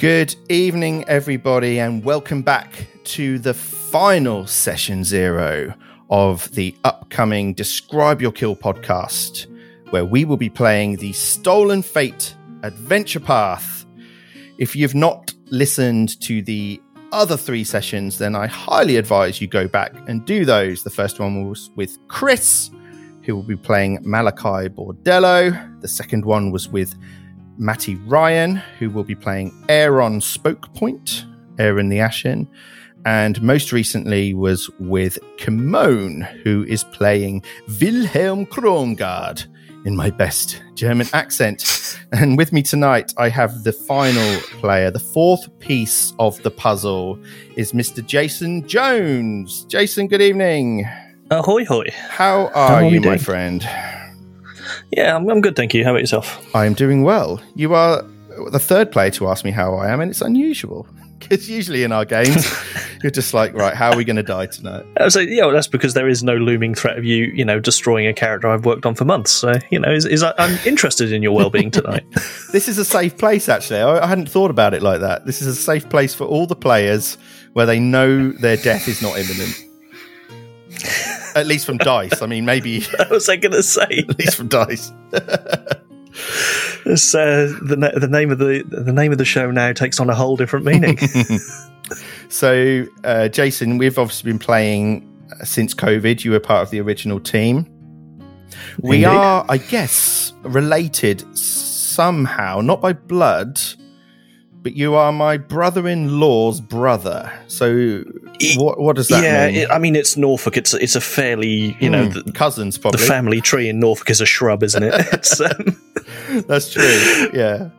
Good evening, everybody, and welcome back to the final session zero of the upcoming Describe Your Kill podcast, where we will be playing the Stolen Fate Adventure Path. If you've not listened to the other three sessions, then I highly advise you go back and do those. The first one was with Chris, who will be playing Malachi Bordello. The second one was with Matty Ryan, who will be playing Aaron Spokepoint, Aaron the Ashen. And most recently was with Kimone, who is playing Wilhelm Krongard in my best German accent. And with me tonight, I have the final player. The fourth piece of the puzzle is Mr. Jason Jones. Jason, good evening. Ahoy, hoy. How are, you, my friend? Yeah, I'm, I'm good, thank you. How about yourself? I am doing well. You are the third player to ask me how I am, and it's unusual. Because usually in our games, you're just like, right, how are we going to die tonight? I was like, yeah, well, that's because there is no looming threat of you, you know, destroying a character I've worked on for months. So, you know, is, is I'm interested in your well-being tonight. this is a safe place, actually. I, I hadn't thought about it like that. This is a safe place for all the players where they know their death is not imminent. At least from dice. I mean, maybe. What was I going to say? At least from dice. It's, uh, the the name of the the name of the show now takes on a whole different meaning. So, uh, Jason, we've obviously been playing uh, since COVID. You were part of the original team. We Indeed. are, I guess, related somehow, not by blood, but you are my brother-in-law's brother. So, what, what does that yeah, mean? Yeah, I mean it's Norfolk. It's it's a fairly you know Hmm, the, cousins, probably. the family tree in Norfolk is a shrub, isn't it? Um, That's true. Yeah,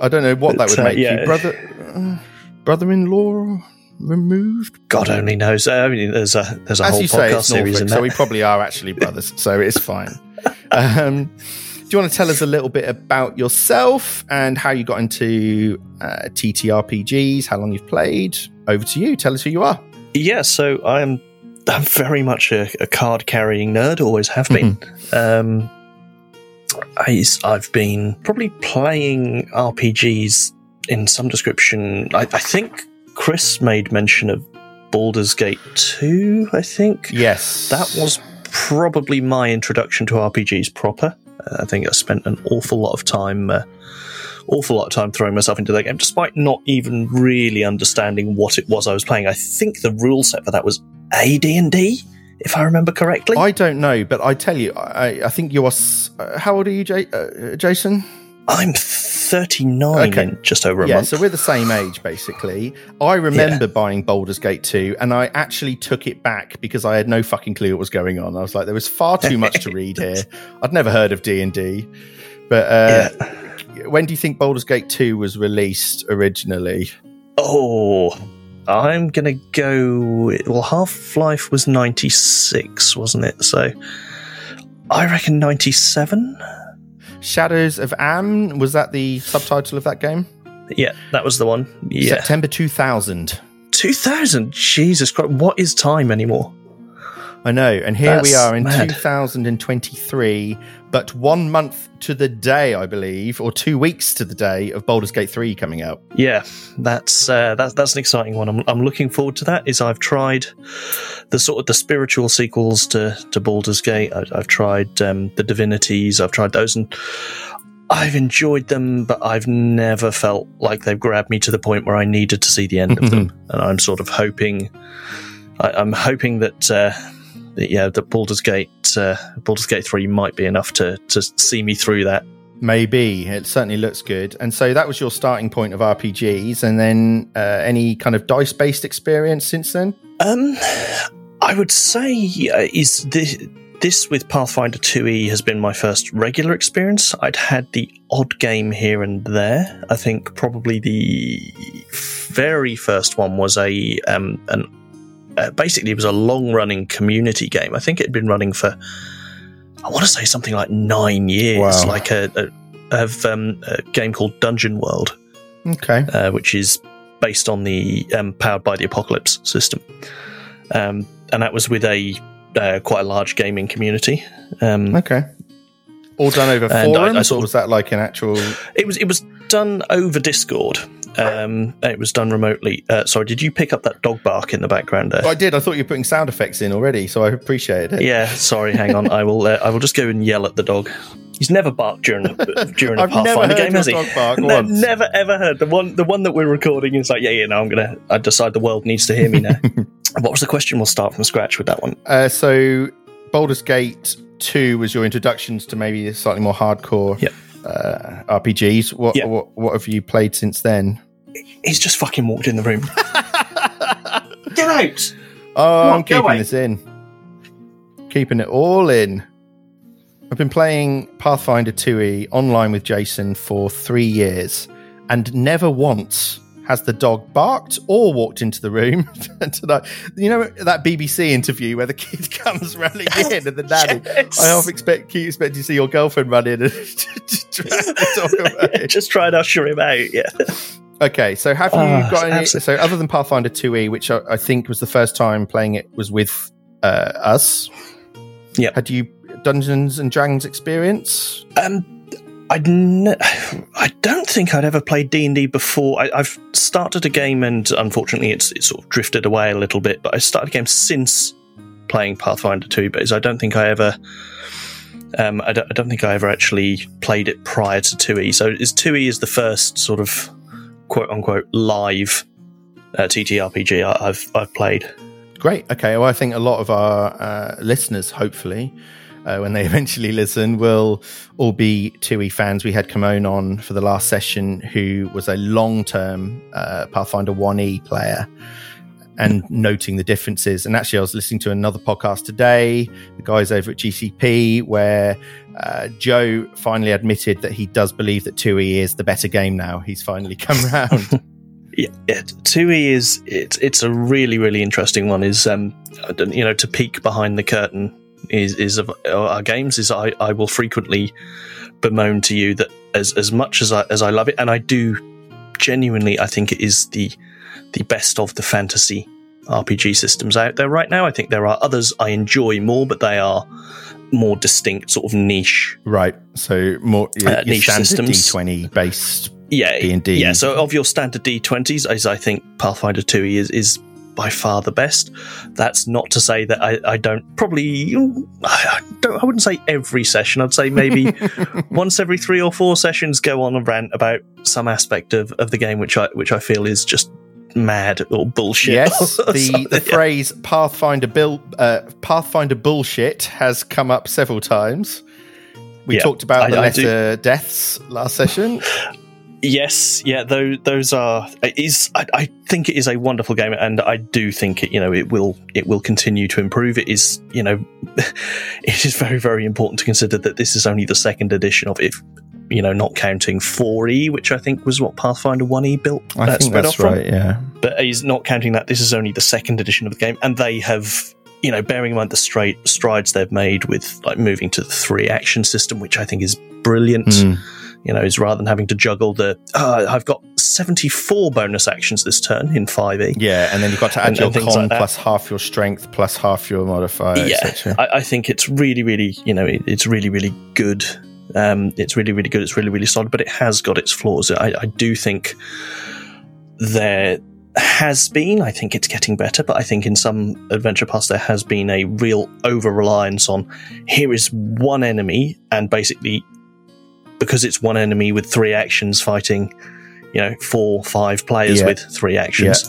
I don't know what that would uh, make yeah. you, brother, uh, brother-in-law removed. God only knows. Uh, I mean, there's a there's a As whole say, podcast it's series Norfolk, in so we probably are actually brothers, so it's fine. Um, do you want to tell us a little bit about yourself and how you got into uh, TTRPGs, how long you've played? Over to you. Tell us who you are. Yeah, so I'm I'm very much a, a card carrying nerd, always have been. um, I, I've been probably playing RPGs in some description. I, I think Chris made mention of Baldur's Gate 2, I think. Yes, That was probably my introduction to RPGs proper. I think I spent an awful lot of time, uh, awful lot of time throwing myself into that game, despite not even really understanding what it was I was playing. I think the rule set for that was AD and D, if I remember correctly. I don't know, but I tell you, I, I think you are. s- Uh, how old are you, J- uh, Jason? I'm 39 Okay. in just over a yeah, month. so we're the same age basically. I remember buying Baldur's Gate 2 and I actually took it back because I had no fucking clue what was going on. I was like there was far too much to read here. I'd never heard of D&D. But uh, when do you think Baldur's Gate 2 was released originally? oh, I'm gonna go. Well, Half Life was 96, wasn't it? So I reckon 97. Shadows of Amn was that the subtitle of that game? Yeah, that was the one. Yeah. September 2000. 2000. Jesus Christ. What is time anymore? I know, and here we are in mad. 2023, but one month to the day, I believe, or two weeks to the day of Baldur's Gate 3 coming out. Yeah, that's uh, that's that's an exciting one. I'm, I'm looking forward to that. Is I've tried the sort of the spiritual sequels to to Baldur's Gate. I, I've tried um, the Divinities. I've tried those, and I've enjoyed them, but I've never felt like they've grabbed me to the point where I needed to see the end of them. And I'm sort of hoping, I, I'm hoping that. Uh, that, yeah, that Baldur's Gate, uh, Baldur's Gate three might be enough to to see me through that. Maybe it certainly looks good, and so that was your starting point of RPGs, and then uh, any kind of dice-based experience since then. Um, I would say uh, is this, this with Pathfinder 2e has been my first regular experience. I'd had the odd game here and there. I think probably the very first one was a um an uh, basically it was a long running community game. I think it had been running for I want to say something like nine years, Wow. like a, a of um, a game called Dungeon World Okay, uh, which is based on the um, powered by the apocalypse system, um, and that was with a uh, quite a large gaming community. Um, okay. All done over And I- I forums, sort or of- was that like an actual? it was it was done over Discord, Um, it was done remotely. Uh, sorry, did you pick up that dog bark in the background there? I did. I thought you were putting sound effects in already, so I appreciated it. Yeah, sorry. Hang on. I will. Uh, I will just go and yell at the dog. He's never barked during a, during a Pathfinder game, has he? dog bark Ne- once. never ever heard the one. The one that we're recording is like, yeah, yeah. No, I'm gonna. I decide the world needs to hear me now. what was the question? We'll start from scratch with that one. Uh, so, Baldur's Gate 2 was your introductions to maybe slightly more hardcore Yep. Uh, RPGs. What, Yep. what what have you played since then? He's just fucking walked in the room. Get out! Oh, I'm keeping this in. Keeping it all in. I've been playing Pathfinder 2e online with Jason for three years, and never once has the dog barked or walked into the room tonight. You know that BBC interview where the kid comes running in and the nanny. Yes. I half expect keep expecting to see your girlfriend run in and drag the dog away. just try and usher him out. Yeah. Okay, so have you Ah, got any? absolutely. So other than Pathfinder 2e, which I, I think was the first time playing it was with uh, us. Yep. Had you Dungeons and Dragons experience? Um, I'd don't think I'd ever played D and D before. I, I've started a game, and unfortunately, it's it's sort of drifted away a little bit. But I started a game since playing Pathfinder Two, but I don't think I ever. Um, I don't, I don't think I ever actually played it prior to 2e. So is 2e is the first sort of quote unquote live uh, TTRPG I, I've I've played. Great. Okay. Well, I think a lot of our uh, listeners, hopefully, uh, when they eventually listen, will all be 2e fans. We had Kimon on for the last session, who was a long term uh, Pathfinder 1e player. And noting the differences. And actually, I was listening to another podcast today, the guys over at GCP, where uh, Joe finally admitted that he does believe that 2e is the better game now. He's finally come round. Yeah, yeah. Two E is it's it's a really really interesting one. Is um, you know, to peek behind the curtain is is of our games. Is I I will frequently bemoan to you that as as much as I as I love it, and I do genuinely, I think it is the the best of the fantasy RPG systems out there right now. I think there are others I enjoy more, but they are more distinct, sort of niche right. So, more Uh, niche systems. D20 based yeah, D&D. yeah. So of your standard D20s, as I think Pathfinder 2 is is by far the best. That's not to say that I, I don't probably I, don't, I wouldn't say every session. I'd say maybe once every three or four sessions go on a rant about some aspect of, of the game which I which I feel is just mad or bullshit. Yes, or the, the phrase Pathfinder bill, uh, Pathfinder bullshit has come up several times. We Yeah, talked about I- the letter deaths last session. Yes, yeah, those those are is I, I think it is a wonderful game, and I do think it. You know, it will it will continue to improve. It is, you know, it is very very important to consider that this is only the second edition of it. You know, not counting 4E, which I think was what Pathfinder 1E built. I uh, think that's off from. right. Yeah, But he's not counting that. This is only the second edition of the game, and they have. You know, bearing in mind the straight strides they've made with like moving to the three action system, which I think is brilliant Mm. You know, is rather than having to juggle the, uh, I've got 74 bonus actions this turn in E. 5e. yeah, and then you've got to add And- your and con like plus half your strength plus half your modifier, Yeah. I, I think it's really, really, you know, it, it's really, really good. Um, it's really, really good. It's really, really solid, but it has got its flaws. I, I do think there has been, I think it's getting better, but I think in some adventure paths there has been a real over reliance on here is one enemy, and basically because it's one enemy with three actions fighting, you know, four, five players Yeah. with three actions,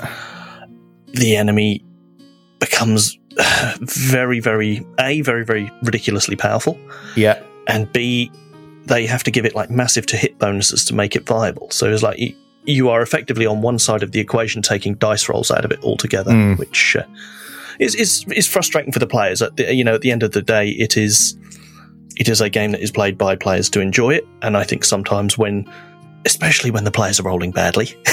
the enemy becomes very, very a very, very ridiculously powerful, Yeah, and b they have to give it like massive to hit bonuses to make it viable. So it's like you, you are effectively on one side of the equation taking dice rolls out of it altogether, Mm. which uh, is, is is frustrating for the players. At the, you know, at the end of the day, it is it is a game that is played by players to enjoy it, and I think sometimes when, especially when the players are rolling badly,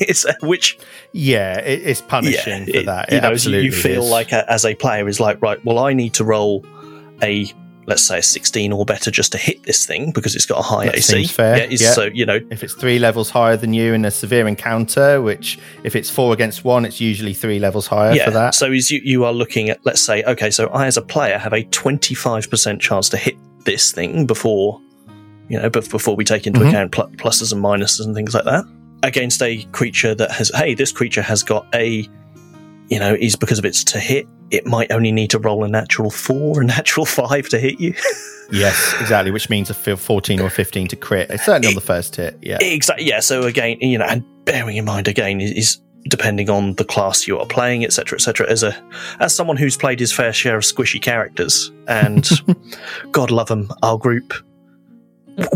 it's uh, which yeah, it, it's punishing for it- that. You know, absolutely you feel is. like a, as a player is like right. Well, I need to roll a let's say a sixteen or better just to hit this thing because it's got a high That AC. fair, Yeah, yeah. so you know if it's three levels higher than you in a severe encounter, which if it's four against one, it's usually three levels higher yeah. for that. So is you you are looking at let's say okay, so I as a player have a twenty five percent chance to hit this thing before you know before we take into Mhm. account pl- pluses and minuses and things like that. against a creature that has, hey, this creature has got a, you know, is because of its to hit, it might only need to roll a natural four, a natural five to hit you. yes, exactly. Which means a 14 or 15 to crit. It's certainly on the first hit. Yeah. Exactly. Yeah. So again, you know, and bearing in mind again is depending on the class you are playing, etc., etc. As a as someone who's played his fair share of squishy characters, and God love them, our group,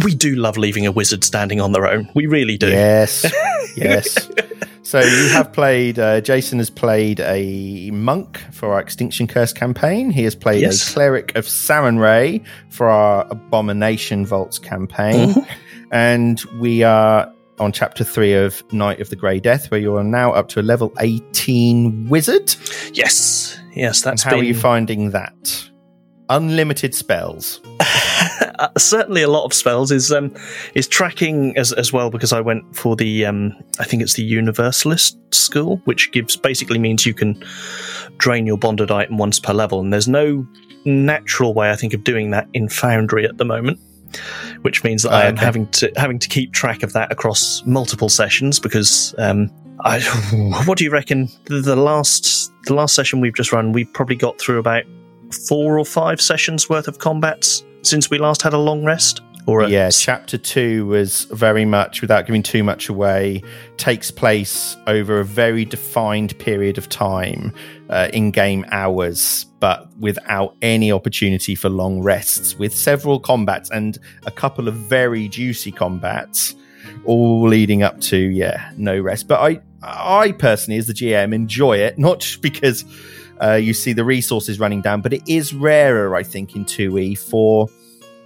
we do love leaving a wizard standing on their own. We really do. Yes, yes. So you have played. Uh, Jason has played a monk for our Extinction Curse campaign. He has played yes. a cleric of Sarenrae for our Abomination Vaults campaign, mm-hmm. and we are on chapter three of Night of the Grey Death, where you are now up to a level 18 wizard. Yes, yes, that's. And how been... are you finding that? Unlimited spells. Uh, certainly, a lot of spells is um, is tracking as as well because I went for the um, I think it's the Universalist school, which gives basically means you can drain your bonded item once per level, and there's no natural way I think of doing that in Foundry at the moment which means that I am okay. having to having to keep track of that across multiple sessions because um, I, what do you reckon? The, last the last session we've just run, we probably got through about four or five sessions worth of combats since we last had a long rest. Or yeah, chapter two was very much, without giving too much away, takes place over a very defined period of time, uh, in-game hours, but without any opportunity for long rests, with several combats and a couple of very juicy combats, all leading up to yeah, no rest. But I, I personally, as the GM, enjoy it not just because uh, you see the resources running down, but it is rarer, I think, in two E for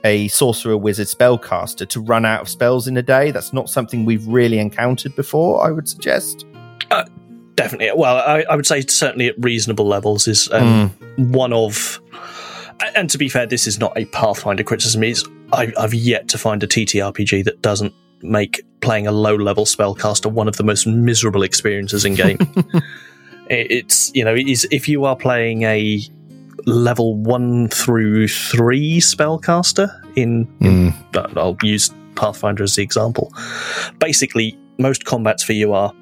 a sorcerer wizard spellcaster to run out of spells in a day. That's not something we've really encountered before, I would suggest. Uh, definitely. Well, I, I, would say certainly at reasonable levels is um, mm. one of. And to be fair, this is not a Pathfinder criticism. Is I, I've yet to find a TTRPG that doesn't make playing a low level spellcaster one of the most miserable experiences in game. it's you know, is if you are playing a level one through three spellcaster in, in mm. I'll use Pathfinder as the example. Basically, most combats for you are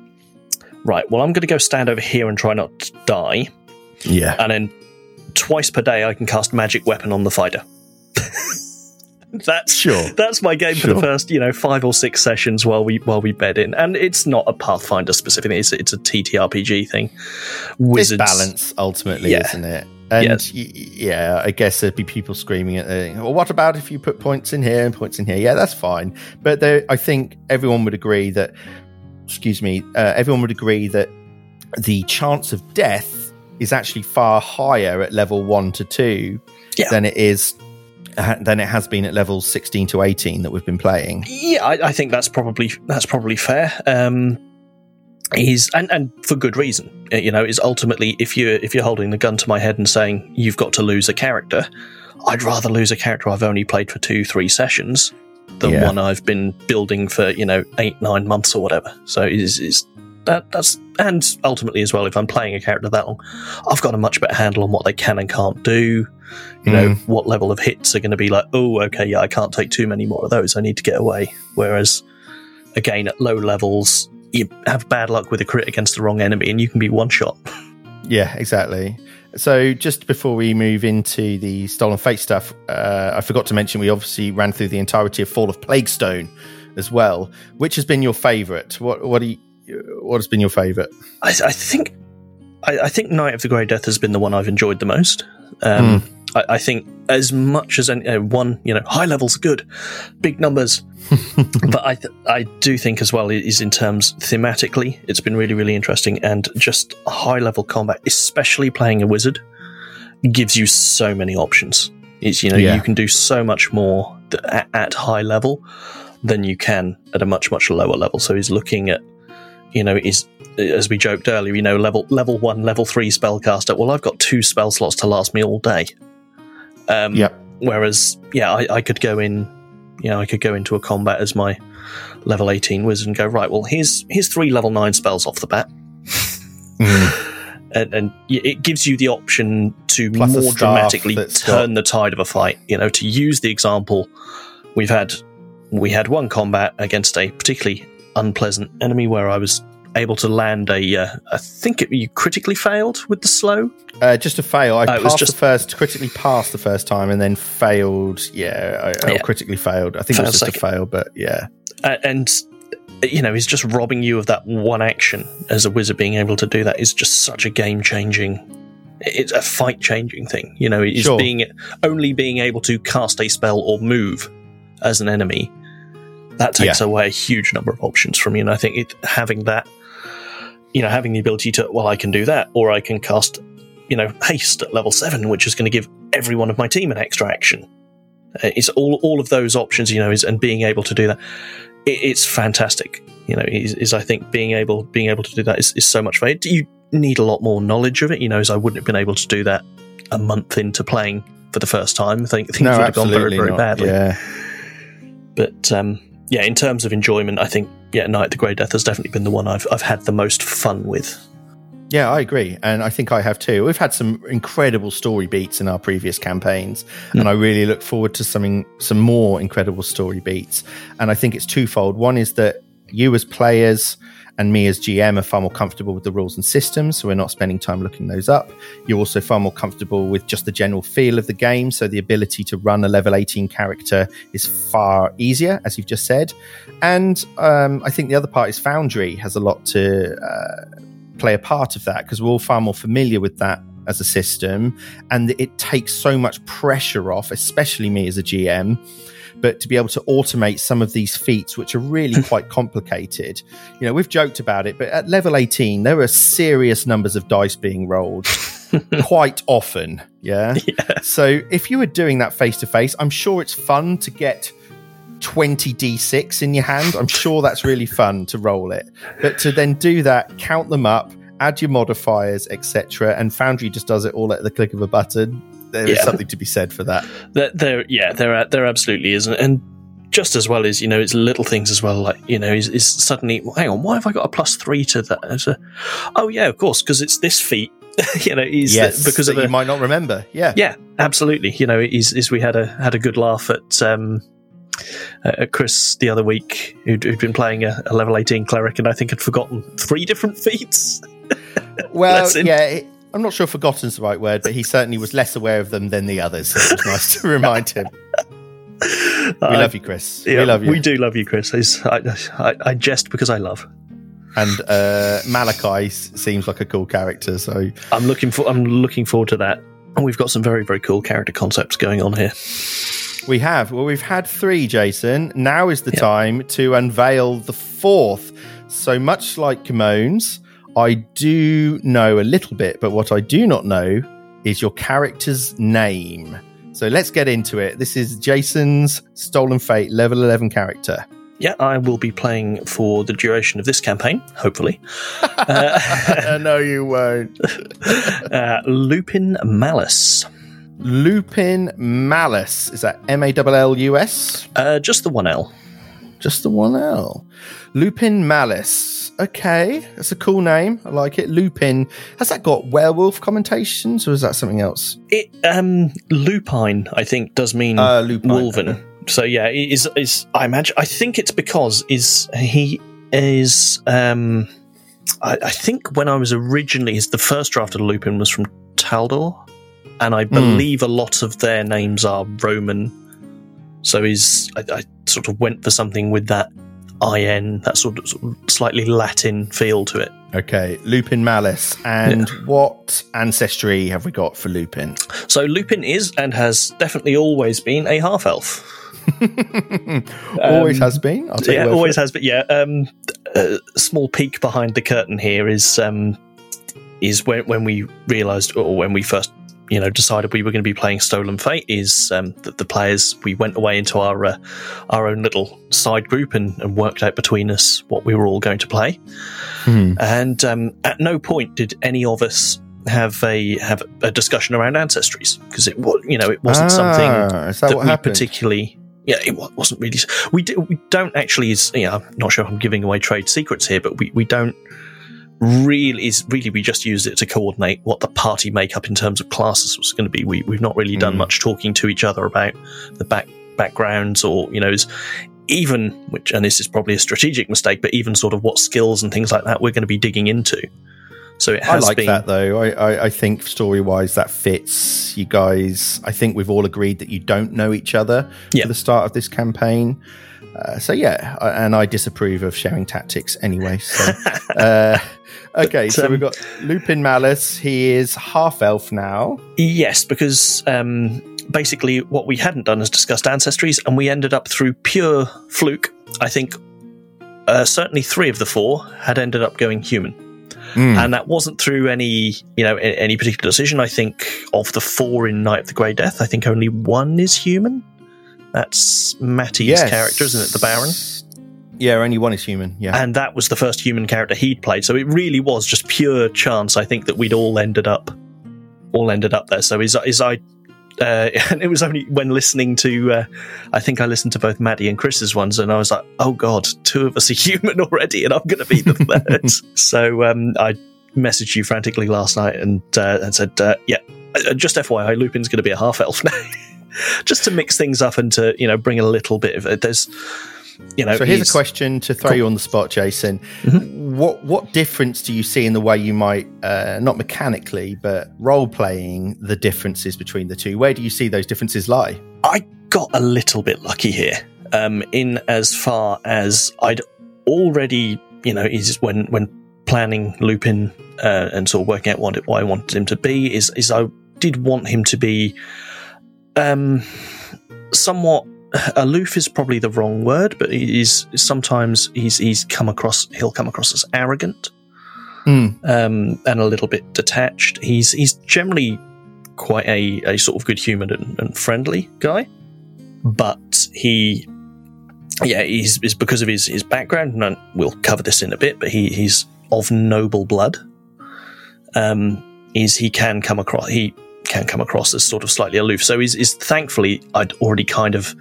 right. Well, I'm going to go stand over here and try not to die. Yeah, and then twice per day I can cast magic weapon on the fighter. that's sure. That's my game sure. for the first, you know, five or six sessions while we while we bed in, and it's not a Pathfinder specific thing. It's, it's a TTRPG thing. Wizards it's balance ultimately, yeah. isn't it? And yes. y- yeah, I guess there'd be people screaming at the, well, what about if you put points in here and points in here? Yeah, that's fine. But there, I think everyone would agree that, excuse me, uh, everyone would agree that the chance of death is actually far higher at level one to two yeah. than it is than it has been at levels 16 to 18 that we've been playing. Yeah, I, I think that's probably that's probably fair. Um, is and, and for good reason uh, you know is ultimately if you if you're holding the gun to my head and saying you've got to lose a character i'd rather lose a character i've only played for two three sessions than yeah. one i've been building for you know eight nine months or whatever so is is that that's and ultimately as well if i'm playing a character that long i've got a much better handle on what they can and can't do you mm. know what level of hits are going to be like oh okay yeah i can't take too many more of those i need to get away whereas again at low levels you have bad luck with a crit against the wrong enemy and you can be one shot. Yeah, exactly. So, just before we move into the Stolen Fate stuff, uh, I forgot to mention we obviously ran through the entirety of Fall of Plaguestone as well. Which has been your favourite? What what you, what has been your favourite? I, I think I, I, think Night of the Grey Death has been the one I've enjoyed the most. Um, mm. I, I, think as much as any, uh, one, you know, high levels are good, big numbers, but I th- I do think as well is in terms thematically, it's been really really interesting and just high level combat, especially playing a wizard, gives you so many options. It's you know yeah. you can do so much more th- at, at high level than you can at a much much lower level. So he's looking at you know is as we joked earlier, you know, level level one, level three spellcaster. Well, I've got two spell slots to last me all day. Um, yeah. Whereas, yeah, I, I, could go in, you know, I could go into a combat as my level 18 wizard and go, right, well, here's, here's three level 9 spells off the bat. Mm. And, and, it gives you the option to Plus more dramatically turn got... the tide of a fight. You know, to use the example, we've had we had one combat against a particularly unpleasant enemy where I was able to land a. Uh, I think it, you critically failed with the slow. Uh, just a fail. I it was passed just- the first, critically passed the first time, and then failed. Yeah, I, I Yeah. critically failed. I think it Failed was just second. a fail, but yeah. Uh, and you know, he's just robbing you of that one action as a wizard. Being able to do that is just such a game changing. It's a fight changing thing. You know, is Sure. being only being able to cast a spell or move as an enemy. That takes away a huge number of options from you, and I think it having that, you know, having the ability to well, I can do that, or I can cast, you know, haste at level seven, which is going to give every one of my team an extra action. Uh, It's all all of those options, you know, is and being able to do that it, it's fantastic. You know, is, is I think being able being able to do that is, is so much fun. You need a lot more knowledge of it. You know, as I wouldn't have been able to do that a month into playing for the first time. I think things No, would have gone very very not. badly. Yeah, But um, yeah, in terms of enjoyment, I think yeah, Night of the Grey Death has definitely been the one I've I've had the most fun with. yeah, I agree, and I think I have too. We've had some incredible story beats in our previous campaigns, Hmm. and I really look forward to something, some more incredible story beats. And I think it's twofold. One is that you as players and me as GM are far more comfortable with the rules and systems, so we're not spending time looking those up. You're also far more comfortable with just the general feel of the game, so the ability to run a level 18 character is far easier, as you've just said. And um, I think the other part is Foundry has a lot to uh, play a part of that because we're all far more familiar with that as a system, and it takes so much pressure off, especially me as a GM but to be able to automate some of these feats, which are really quite complicated. You know, we've joked about it, but at level 18, there are serious numbers of dice being rolled quite often. Yeah? Yeah. So if you were doing that face to face, I'm sure it's fun to get 20 d6 in your hand. I'm sure that's really fun to roll it. But to then do that, count them up, add your modifiers, etc. And Foundry just does it all at the click of a button. There is Yeah. something to be said for that. There, there, yeah, there, there absolutely is, and, just as well as you know, it's little things as well. Like you know, is, is suddenly, well, hang on, why have I got a plus three to that? A- oh yeah, of course, because it's this feat. you know, is yes, because of that a, you might not remember. Yeah. yeah, absolutely. You know, is is we had a had a good laugh at um at Chris the other week, who'd, who'd been playing a, a level eighteen cleric, and I think had forgotten three different feats. Well, yeah, I'm not sure forgotten's the right word, but he certainly was less aware of them than the others. So it was nice to remind him. We love you, Chris. we love you. We do love you, Chris. I, I, I jest because I love. And uh, Malachi seems like a cool character. So I'm looking for. I'm looking forward to that. And we've got some very very cool character concepts going on here. we have. Well, we've had three, Jason. Now is the Yeah. time to unveil the fourth. So much like Camones, I do know a little bit, but what I do not know is your character's name. So let's get into it. This is Jason's Stolen Fate level 11 character. Yeah, I will be playing for the duration of this campaign, hopefully. uh, no, you won't. uh, Lupin Malus. Lupin Malus. Is that M A L L U S? Uh, just the one L. Just the one L. Lupin Malus. Okay, that's a cool name. I like it. Lupin. Has that got werewolf connotations or is that something else? It um lupine, I think, does mean Uh, Lupin. wolven. okay. So yeah, it is is I imagine I think it's because is he is um I, I think when I was originally is the first draft of Lupin was from Taldor, and I believe a lot of their names are Roman. So he's I, I sort of went for something with that in that sort of, sort of slightly Latin feel to it. Okay, Lupin Malus. And what ancestry have we got for Lupin? So Lupin is and has definitely always been a half elf. always Um, has been. I'll take yeah, your word for always has. But yeah, um, a small peek behind the curtain here is um, is when when we realised, or when we first, you know, decided we were going to be playing Stolen Fate. Is um, that the players we went away into our uh, our own little side group and, and worked out between us what we were all going to play. Hmm. And um, at no point did any of us have a have a discussion around ancestries because it was you know it wasn't something Ah, is that, that we happened? particularly yeah it wasn't really we do, we don't actually is you know, I'm not sure if I'm giving away trade secrets here but we, we don't really is really we just used it to coordinate what the party makeup in terms of classes was going to be we, we've not really done Mm. much talking to each other about the back backgrounds or you know is even which, and this is probably a strategic mistake, but even sort of what skills and things like that we're going to be digging into. So it has I like been, that though. I, I, I think story wise that fits. You guys, I think we've all agreed that you don't know each other Yeah. for the start of this campaign. Uh, so yeah, I- and I disapprove of sharing tactics anyway. So uh, okay, so um, we've got Lupin Malus. He is half elf now. Yes, because um, basically what we hadn't done is discussed ancestries, and we ended up through pure fluke. I think uh, certainly three of the four had ended up going human, Hmm. and that wasn't through any you know any particular decision. I think of the four in Night of the Grey Death, I think only one is human. That's Matty's Yes. character, isn't it, the Baron? Yeah, only one is human. Yeah. And that was the first human character he'd played, so it really was just pure chance. I think that we'd all ended up, all ended up there. So is is I, uh, and it was only when listening to, uh, I think I listened to both Matty and Chris's ones, and I was like, oh god, two of us are human already, and I'm going to be the third. so um, I messaged you frantically last night and uh, and said, uh, yeah, uh, just FYI, Lupin's going to be a half elf now. Just to mix things up and to you know bring a little bit of it. There's, you know, So here's a question to throw you on the spot, Jason. Mm-hmm. What what difference do you see in the way you might, uh, not mechanically, but role playing the differences between the two? Where do you see those differences lie? I got a little bit lucky here, um, in as far as I'd already, you know, is when when planning Lupin uh, and sort of working out what, what I wanted him to be is is I did want him to be, um, somewhat aloof is probably the wrong word, but he's sometimes he's he's come across he'll come across as arrogant Hmm. um, and a little bit detached. He's he's generally quite a, a sort of good humoured and, and friendly guy, but he, yeah, he's, he's because of his, his background, and we'll cover this in a bit. But he, he's of noble blood. Um, is he can come across he can come across as sort of slightly aloof. So he's, he's thankfully I'd already kind of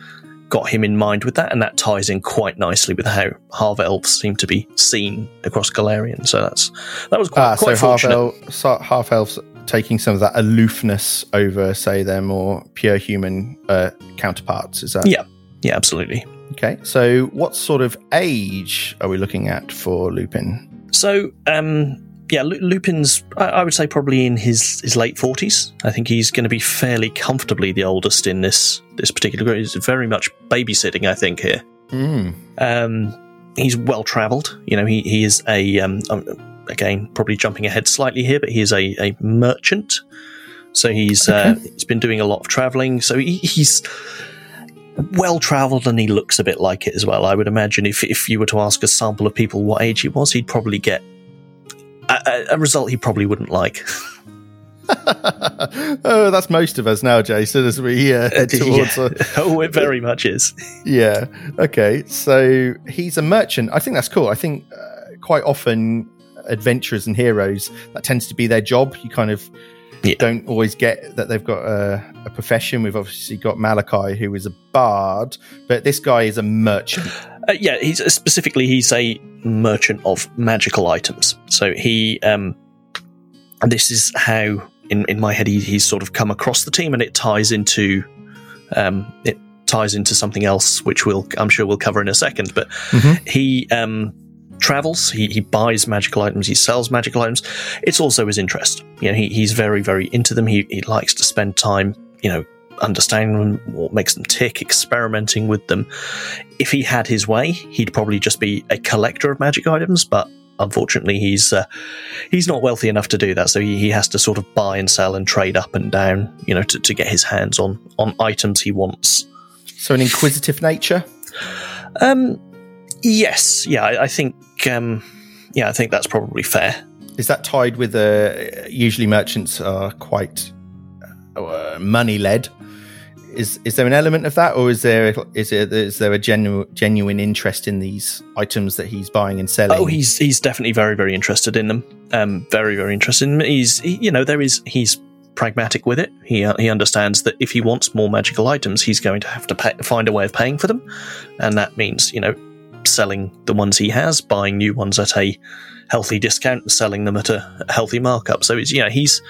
got him in mind with that, and that ties in quite nicely with how half elves seem to be seen across Golarion. So that's that was quite, Ah, so quite half fortunate. so half elves taking some of that aloofness over, say, their more pure human uh, counterparts. Is that Yeah. Yeah, absolutely. okay? So, what sort of age are we looking at for Lupin? So, um, yeah, Lupin's, I, I would say, probably in his, his late forties. I think he's going to be fairly comfortably the oldest in this this particular group. He's very much babysitting, I think here. Hmm. Um, he's well travelled. You know, he he is a um, um, again probably jumping ahead slightly here, but he is a, a merchant. So he's uh, he's been doing a lot of travelling. So he, he's well travelled and he looks a bit like it as well. I would imagine if if you were to ask a sample of people what age he was, he'd probably get a, a, a result he probably wouldn't like. oh, that's most of us now, Jason, as we uh, head towards. uh, oh, it very much is. yeah. Okay. So he's a merchant. I think that's cool. I think uh, quite often adventurers and heroes that tends to be their job. You kind of Yeah. don't always get that they've got a, a profession. We've obviously got Malachi, who is a bard, but this guy is a merchant. Uh, yeah, he's specifically he's a merchant of magical items. So he, um, this is how in in my head he, he's sort of come across the team, and it ties into, um, it ties into something else, which we'll I'm sure we'll cover in a second. But Mhm. he um travels, he he buys magical items, he sells magical items. It's also his interest. You know, he, he's very very into them. He he likes to spend time, you know. Understanding them, what makes them tick, experimenting with them, if he had his way, he'd probably just be a collector of magic items. But unfortunately, he's uh, he's not wealthy enough to do that. So he, he has to sort of buy and sell and trade up and down, you know, to, to get his hands on on items he wants. So an inquisitive nature. Um, yes, yeah, I, I think um, yeah, I think that's probably fair. Is that tied with uh, usually merchants are quite uh, money led? Is is there an element of that, or is there is there is there a genuine genuine interest in these items that he's buying and selling? Oh, he's he's definitely very very interested in them. Um, very very interested. In. He's he, you know there is he's pragmatic with it. He uh, he understands that if he wants more magical items, he's going to have to pay, find a way of paying for them, and that means you know selling the ones he has, buying new ones at a healthy discount, selling them at a healthy markup. So it's you know he's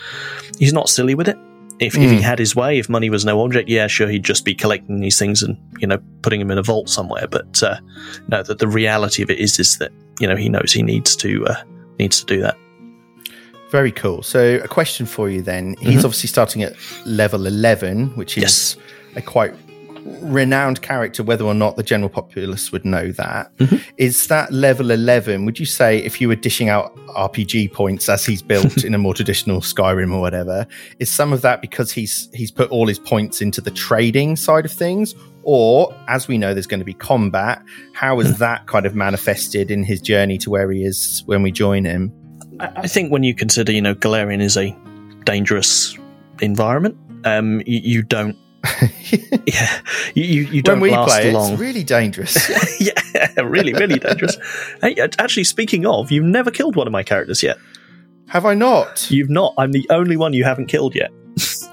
he's not silly with it. If, if he had his way, if money was no object, yeah, sure, he'd just be collecting these things and you know putting them in a vault somewhere. But uh, no, that the reality of it is is that you know he knows he needs to uh, needs to do that. Very cool. So, a question for you then. He's Mhm. obviously starting at level 11, which is Yes. a quite renowned character, whether or not the general populace would know that. Is Mhm. that level 11? Would you say if you were dishing out RPG points as he's built in a more traditional Skyrim or whatever, is some of that because he's he's put all his points into the trading side of things? Or, as we know, there's going to be combat. How Hmm. that kind of manifested in his journey to where he is when we join him? I I think when you consider, you know, Golarion is a dangerous environment, um, you, you don't, yeah, you you, you don't when we last play, long. it's really dangerous. yeah, really, really dangerous. Hey, uh, actually, speaking of, you've never killed one of my characters yet. Have I not? You've not. I'm the only one you haven't killed yet.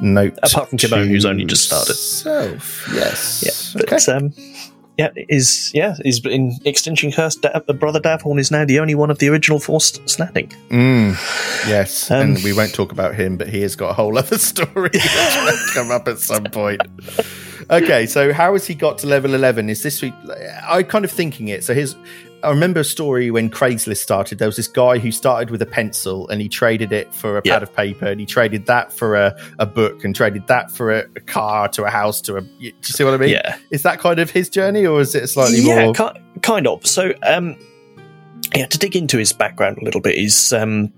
Note Apart from Kimon, who's only just started. Self, yes. Yeah, but um, yeah, is yeah, is in Extinction Curse. Da- Brother Davhorn is now the only one of the original four st- standing. Mm, yes, Um, and we won't talk about him, but he has got a whole other story which will come up at some point. Okay, so how has he got to level eleven? Is this? I kind of thinking it. So his, I remember a story when Craigslist started. There was this guy who started with a pencil and he traded it for a Yeah. pad of paper, and he traded that for a, a book, and traded that for a, a car to a house to a. Do you see what I mean? Yeah, Is that kind of his journey, or is it slightly yeah, more? ki- kind of. So, um, yeah, to dig into his background a little bit is um,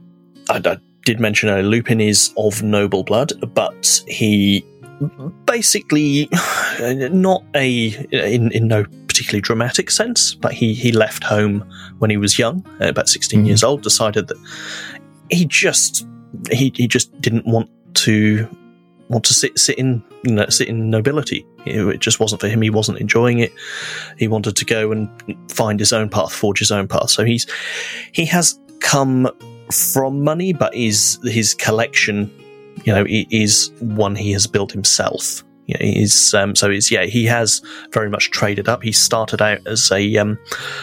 I, I did mention earlier, Lupin is of noble blood, but he basically not a in in no particularly dramatic sense, but he he left home when he was young, uh, about 16 Mhm. years old, decided that he just he he just didn't want to want to sit sit in you know, sit in nobility. It it just wasn't for him. He wasn't enjoying it. He wanted to go and find his own path, forge his own path. So he's he has come from money, but is his collection, you know, is one he has built himself. Yeah, he's um, so he's yeah he has very much traded up. He started out as a um,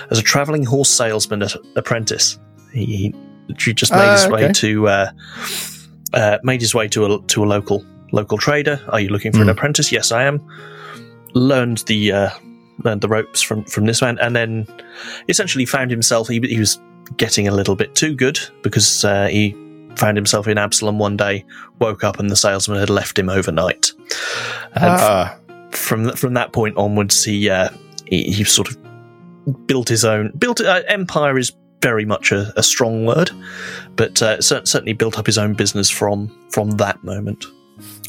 as a traveling horse salesman apprentice. He, he just made Ah, his way to uh, uh, made his way to a to a local local trader. Are you looking for an Hmm. apprentice? Yes, I am. Learned the uh, learned the ropes from from this man, and then essentially found himself. He, he was getting a little bit too good because uh, he found himself in Absalom one day. Woke up and the salesman had left him overnight. And Ah, from from that point onwards, he uh, he, he sort of built his own built uh, empire is very much a, a strong word, but uh, cer- certainly built up his own business from from that moment.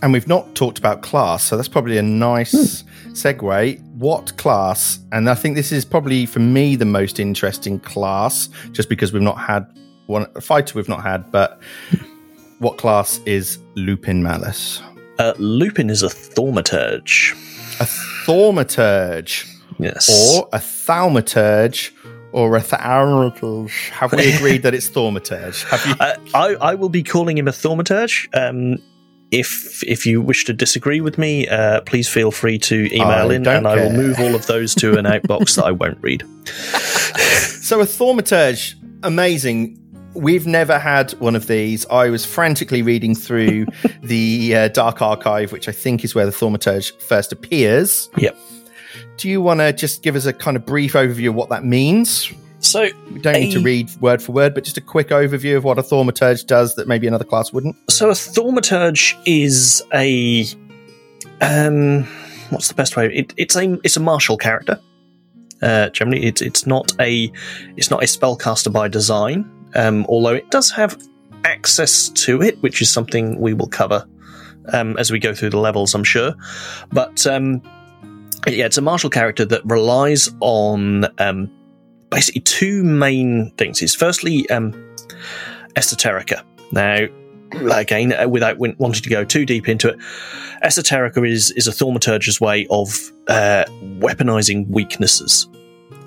and we've not talked about class, so that's probably a nice segue. What class? And I think this is probably for me the most interesting class, just because we've not had one a fighter we've not had. But what class is Lupin Malus? Uh, Lupin is a thaumaturge. A thaumaturge, Yes. or a thaumaturge, or a thaumaturge? Have we agreed that it's thaumaturge? Have you? Uh, I, I will be calling him a thaumaturge. Um, if if you wish to disagree with me, uh, please feel free to email I in, and I will move all of those to an outbox that I won't read. So a thaumaturge, amazing. We've never had one of these. I was frantically reading through the uh, Dark Archive, which I think is where the thaumaturge first appears. Yep. Do you want to just give us a kind of brief overview of what that means? So We don't need to read word for word, but just a quick overview of what a thaumaturge does that maybe another class wouldn't. So a thaumaturge is a um, what's the best way? It, it's a it's a martial character. Uh, generally, it's it's not a it's not a spellcaster by design. Um, although it does have access to it, which is something we will cover um, as we go through the levels, I'm sure. But um, yeah, it's a martial character that relies on um, basically two main things. Is firstly um, esoterica. Now, again, uh, without wanting to go too deep into it, esoterica is is a thaumaturge's way of uh, weaponizing weaknesses.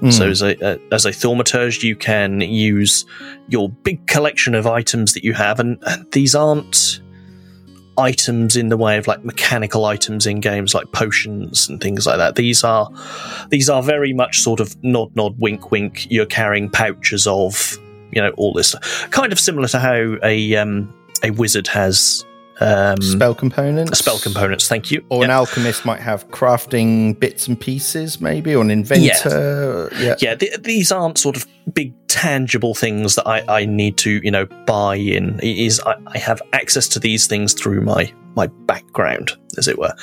So Mm. as a uh, as a thaumaturge, you can use your big collection of items that you have, and, and these aren't items in the way of like mechanical items in games like potions and things like that. These are these are very much sort of nod nod wink wink. You're carrying pouches of you know all this stuff. kind of similar to how a um, a wizard has um, spell components. spell components. Thank you. Or an alchemist might have crafting bits and pieces, maybe, or an inventor. Yeah. yeah th- these aren't sort of big tangible things that I, I need to you know buy in. It is I, I have access to these things through my my background, as it were.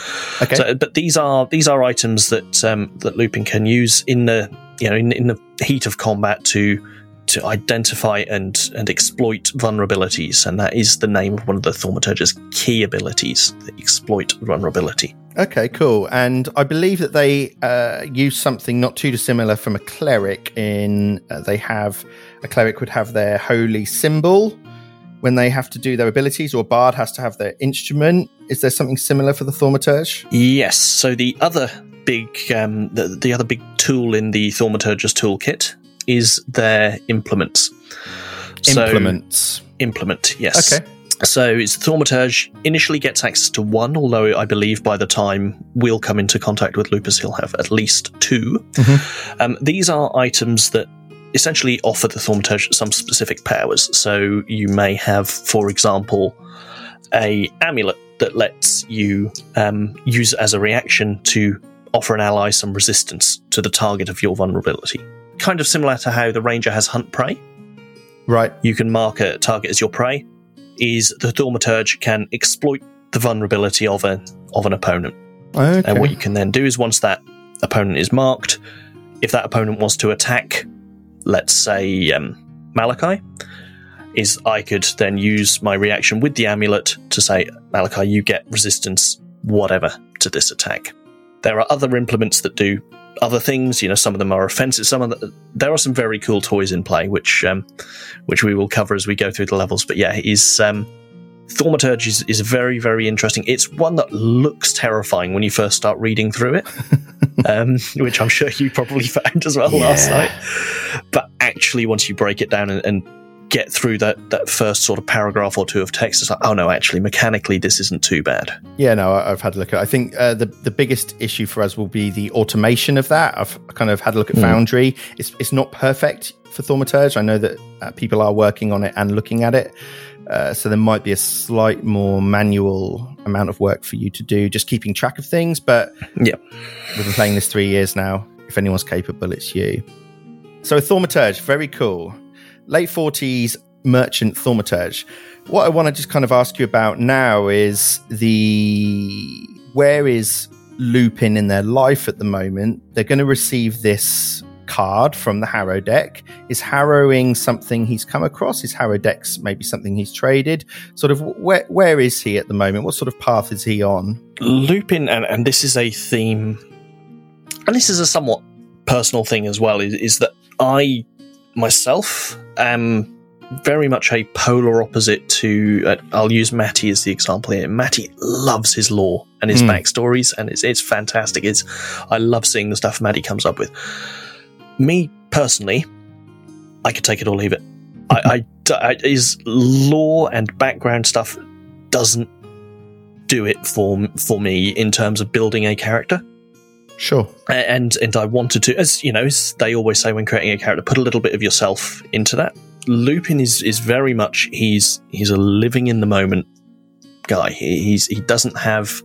Okay. So, but these are these are items that um, that Lupin can use in the you know in, in the heat of combat to to identify and and exploit vulnerabilities, and that is the name of one of the Thaumaturge's key abilities: the exploit vulnerability. Okay, cool. And I believe that they uh, use something not too dissimilar from a cleric. In uh, they have a cleric would have their holy symbol when they have to do their abilities, or a bard has to have their instrument. Is there something similar for the Thaumaturge? Yes. So the other big um, the, the other big tool in the Thaumaturge's toolkit is their implements. So- Implements. implement, yes. Okay. So it's Thaumaturge initially gets access to one, although I believe by the time we'll come into contact with Lupin, he'll have at least 2 Um, these are items that essentially offer the Thaumaturge some specific powers. So you may have, for example, a amulet that lets you um, use it as a reaction to offer an ally some resistance to the target of your vulnerability. Kind of similar to how the ranger has hunt prey Right. you can mark a target as your prey, is the Thaumaturge can exploit the vulnerability of a of an opponent. Okay. And what you can then do is once that opponent is marked, if that opponent wants to attack, let's say um, Malachi, is I could then use my reaction with the amulet to say, Malachi, you get resistance, whatever, to this attack. There are other implements that do other things. You know, some of them are offensive. Some of the, there are some very cool toys in play, which um, which we will cover as we go through the levels. But yeah, is um, Thaumaturge is, is very very interesting. It's one that looks terrifying when you first start reading through it, um, which I'm sure you probably found as well last night. But actually, once you break it down and, and get through that that first sort of paragraph or two of text, it's like, oh no, actually, mechanically, this isn't too bad. Yeah, no, I've had a look at. it. I think uh, the the biggest issue for us will be the automation of that. I've kind of had a look at Mm. Foundry. It's it's not perfect for Thaumaturge. I know that uh, people are working on it and looking at it. Uh, so there might be a slight more manual amount of work for you to do, just keeping track of things. But Yeah. we've been playing this three years now. If anyone's capable, it's you. So Thaumaturge, very cool. Late forties merchant Thaumaturge. What I want to just kind of ask you about now is the where is Lupin in their life at the moment? They're going to receive this card from the Harrow deck. Is harrowing something he's come across? Is Harrow decks maybe something he's traded? Sort of where where is he at the moment? What sort of path is he on? Lupin, and, and this is a theme, and this is a somewhat personal thing as well, is, is that I myself am very much a polar opposite to. Uh, I'll use Matty as the example here. Matty loves his lore and his Hmm. backstories, and it's it's fantastic. It's I love seeing the stuff Matty comes up with. Me personally, I could take it or leave it. I, I, I his lore and background stuff doesn't do it for for me in terms of building a character. Sure. And and I wanted to, as you know, as they always say when creating a character, put a little bit of yourself into that. Lupin is is very much he's he's a living in the moment guy. He, he's he doesn't have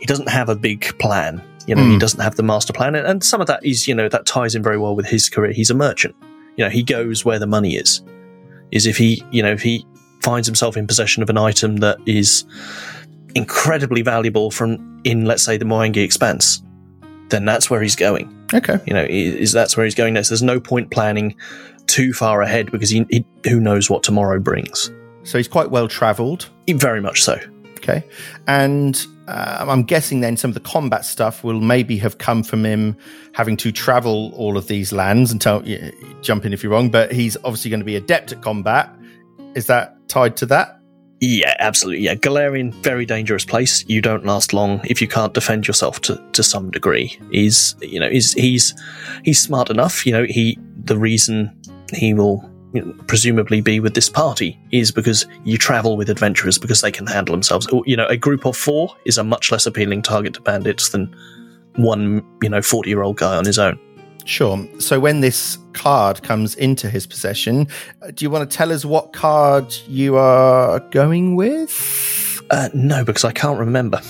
he doesn't have a big plan. You know, he Mm. doesn't have the master plan, and, and some of that is you know that ties in very well with his career. He's a merchant. You know, he goes where the money is. Is if he you know if he finds himself in possession of an item that is incredibly valuable from in let's say the Mwangi Expanse, then that's where he's going. Okay. You know, is that's where he's going next. There's no point planning too far ahead because he, he who knows what tomorrow brings. So he's quite well travelled. Very much so. Okay. And uh, I'm guessing then some of the combat stuff will maybe have come from him having to travel all of these lands and tell, jump in if you're wrong, but he's obviously going to be adept at combat. Is that tied to that? Yeah, absolutely. Yeah, Golarion, very dangerous place. You don't last long if you can't defend yourself to, to some degree. Is you know, is he's he's smart enough. You know, he the reason he will you know, presumably be with this party is because you travel with adventurers because they can handle themselves. You know, a group of four is a much less appealing target to bandits than one you know forty year old guy on his own. Sure. So when this card comes into his possession, uh, do you want to tell us what card you are going with? Uh, no, because I can't remember.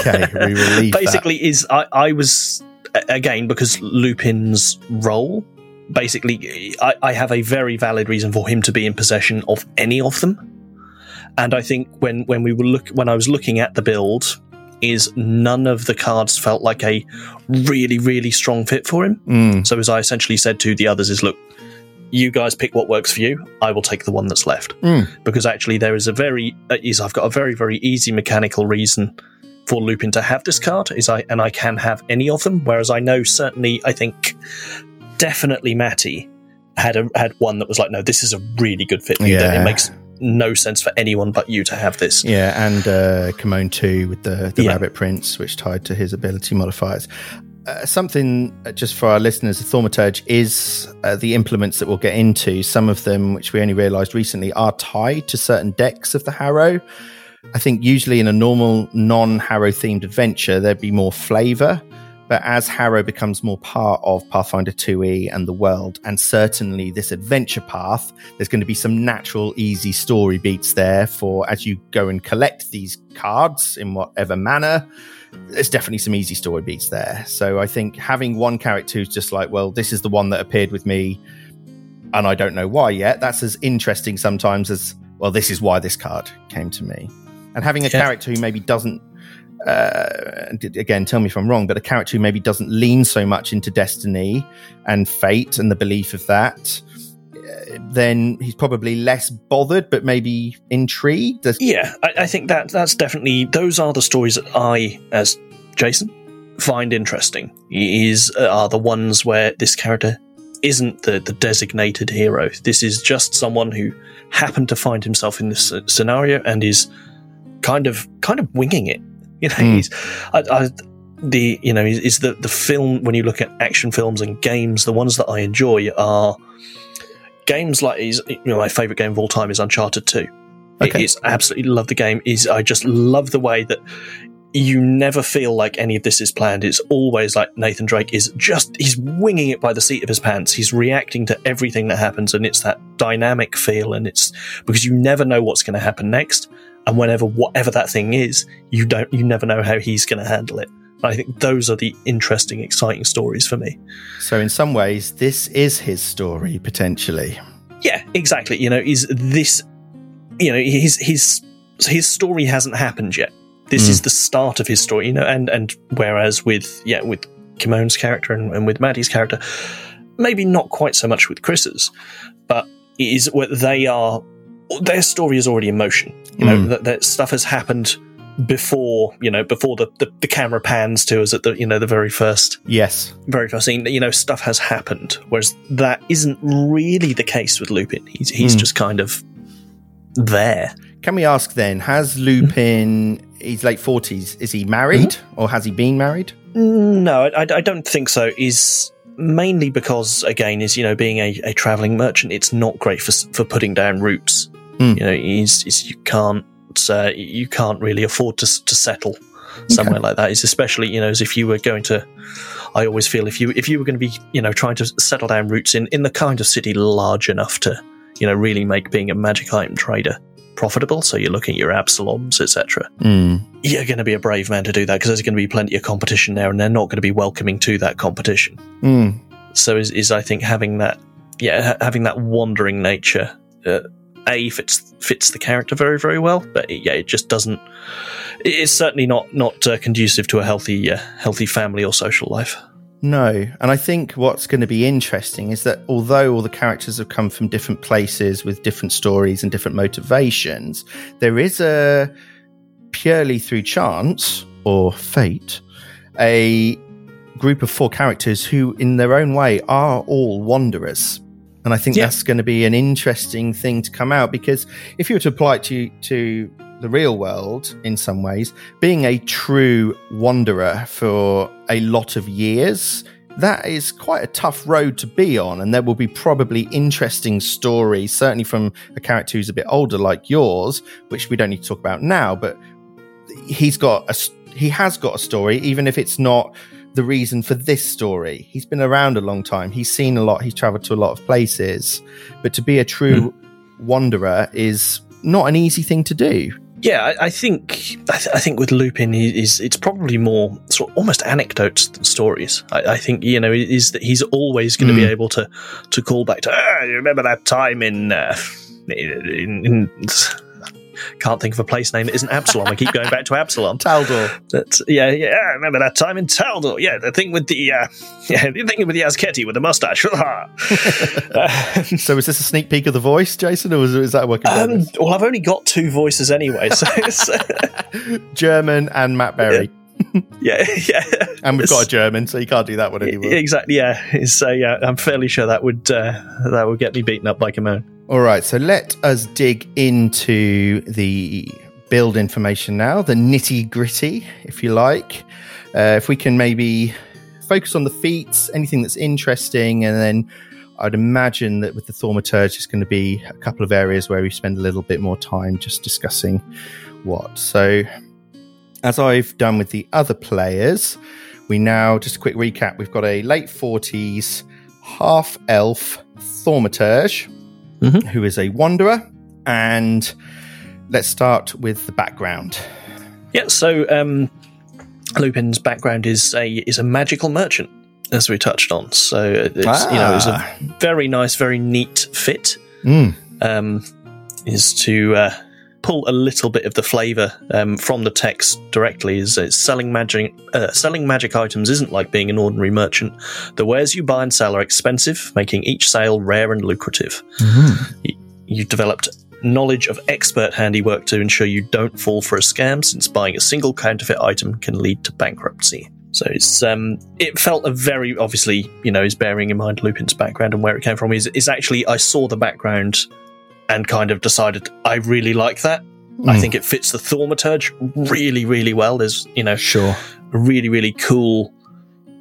okay, we will leave Basically, is I, I was again because Lupin's role. Basically, I, I have a very valid reason for him to be in possession of any of them, and I think when when we were look when I was looking at the build, is none of the cards felt like a really really strong fit for him. Mm. So as I essentially said to the others, is look, you guys pick what works for you. I will take the one that's left Mm. because actually there is a very is I've got a very very easy mechanical reason for Lupin to have this card is I and I can have any of them. Whereas I know certainly I think definitely Matty had a had one that was like no this is a really good fit for you. Yeah. It makes no sense for anyone but you to have this. Yeah, and uh, Kimon 2 with the, the Yeah. Rabbit Prince, which tied to his ability modifiers. Uh, something uh, just for our listeners, the Thaumaturge is uh, the implements that we'll get into. Some of them, which we only realised recently, are tied to certain decks of the Harrow. I think usually in a normal non Harrow themed adventure, there'd be more flavour. But as Harrow becomes more part of Pathfinder 2e and the world, and certainly this adventure path, there's going to be some natural, easy story beats there for as you go and collect these cards in whatever manner. There's definitely some easy story beats there. So I think having one character who's just like, well, this is the one that appeared with me, and I don't know why yet, that's as interesting sometimes as, well, this is why this card came to me. And having a Yeah. character who maybe doesn't uh, again, tell me if I'm wrong, but a character who maybe doesn't lean so much into destiny and fate and the belief of that, uh, then he's probably less bothered, but maybe intrigued. Yeah, I, I think that that's definitely those are the stories that I, as Jason, find interesting. Is uh, are the ones where this character isn't the the designated hero. This is just someone who happened to find himself in this uh, scenario and is kind of kind of winging it. You know, Hmm. he's I, I, the you know is, is the the film when you look at action films and games, the ones that I enjoy are games like is you know my favorite game of all time is Uncharted Two. Okay. It's absolutely love the game. Is I just love the way that you never feel like any of this is planned. It's always like Nathan Drake is just he's winging it by the seat of his pants. He's reacting to everything that happens, and it's that dynamic feel. And it's because you never know what's going to happen next, and whenever whatever that thing is, you don't you never know how he's going to handle it. I think those are the interesting, exciting stories for me. So, in some ways, this is his story potentially. Yeah, exactly. You know, is this, you know, his his his story hasn't happened yet. This Mm. is the start of his story, you know, and and whereas with yeah with Kimon's character and, and with Matty's character, maybe not quite so much with Chris's, but is what they are. Their story is already in motion. You know, Mm. that, that stuff has happened before. You know, before the, the the camera pans to us at the you know the very first Yes. very first scene, you know, stuff has happened. Whereas that isn't really the case with Lupin. He's he's Hmm. just kind of there. Can we ask then, has Lupin, he's late 40s, is he married or has he been married? No, I, I don't think so. Is mainly because again, is you know, being a, a traveling merchant, it's not great for for putting down roots. Hmm. You know, is is you can't uh, you can't really afford to to settle somewhere like that. Is especially you know, as if you were going to. I always feel if you if you were going to be you know trying to settle down roots in in the kind of city large enough to you know really make being a magic item trader profitable. So you're looking at your Absaloms, etc. Mm. You're going to be a brave man to do that because there's going to be plenty of competition there, and they're not going to be welcoming to that competition. Mm. So is, is I think having that yeah ha- having that wandering nature uh, a fits fits the character very very well, but it, yeah it just doesn't. It's certainly not not uh, conducive to a healthy uh, healthy family or social life. No. And I think what's going to be interesting is that although all the characters have come from different places with different stories and different motivations, there is a purely through chance or fate, a group of four characters who, in their own way, are all wanderers. And I think Yeah. that's going to be an interesting thing to come out because if you were to apply it to, to the real world in some ways, being a true wanderer for a lot of years, that is quite a tough road to be on. And there will be probably interesting stories, certainly from a character who's a bit older like yours, which we don't need to talk about now, but he's got a, he has got a story, even if it's not the reason for this story. He's been around a long time. He's seen a lot. He's traveled to a lot of places, but to be a true wanderer is not an easy thing to do. Yeah, I, I think I, th- I, think with Lupin is it's probably more sort of almost anecdotes than stories. I, I think you know is that he's always going to mm. be able to to call back to. Ah, you remember that time in, uh, in, in can't think of a place name that isn't Absalom. I keep going back to Absalom. Taldor. That's, yeah, yeah. I remember that time in Taldor. Yeah, the thing with the uh, yeah, the thing with the Azketi with the mustache. so, is this a sneak peek of the voice, Jason, or is, is that working? Um, well, I've only got two voices anyway, so German and Matt Berry. yeah, yeah. And we've got a German, so you can't do that one anymore. Exactly. Yeah. So yeah, I'm fairly sure that would uh, that would get me beaten up by Kimon. All right, so let us dig into the build information now, the nitty gritty, if you like. Uh, if we can maybe focus on the feats, anything that's interesting, and then I'd imagine that with the Thaumaturge, it's going to be a couple of areas where we spend a little bit more time just discussing what. So, as I've done with the other players, we now, just a quick recap, we've got a late 40s half elf Thaumaturge mm-hmm. who is a wanderer. And let's start with the background. Yeah, so um, Lupin's background is a is a magical merchant, as we touched on. So it's ah. you know it's a ah. very nice, very neat fit. Mm. Um, is to uh, pull a little bit of the flavour um, from the text directly. Is it's selling magic uh, selling magic items isn't like being an ordinary merchant. The wares you buy and sell are expensive, making each sale rare and lucrative. Mm-hmm. You, you've developed knowledge of expert handiwork to ensure you don't fall for a scam, since buying a single counterfeit item can lead to bankruptcy. So it's um, it felt a very obviously you know is bearing in mind Lupin's background and where it came from is is actually I saw the background and kind of decided I really like that. Mm. I hmm. think it fits the Thaumaturge really, really well. There's, you know, sure, a really, really cool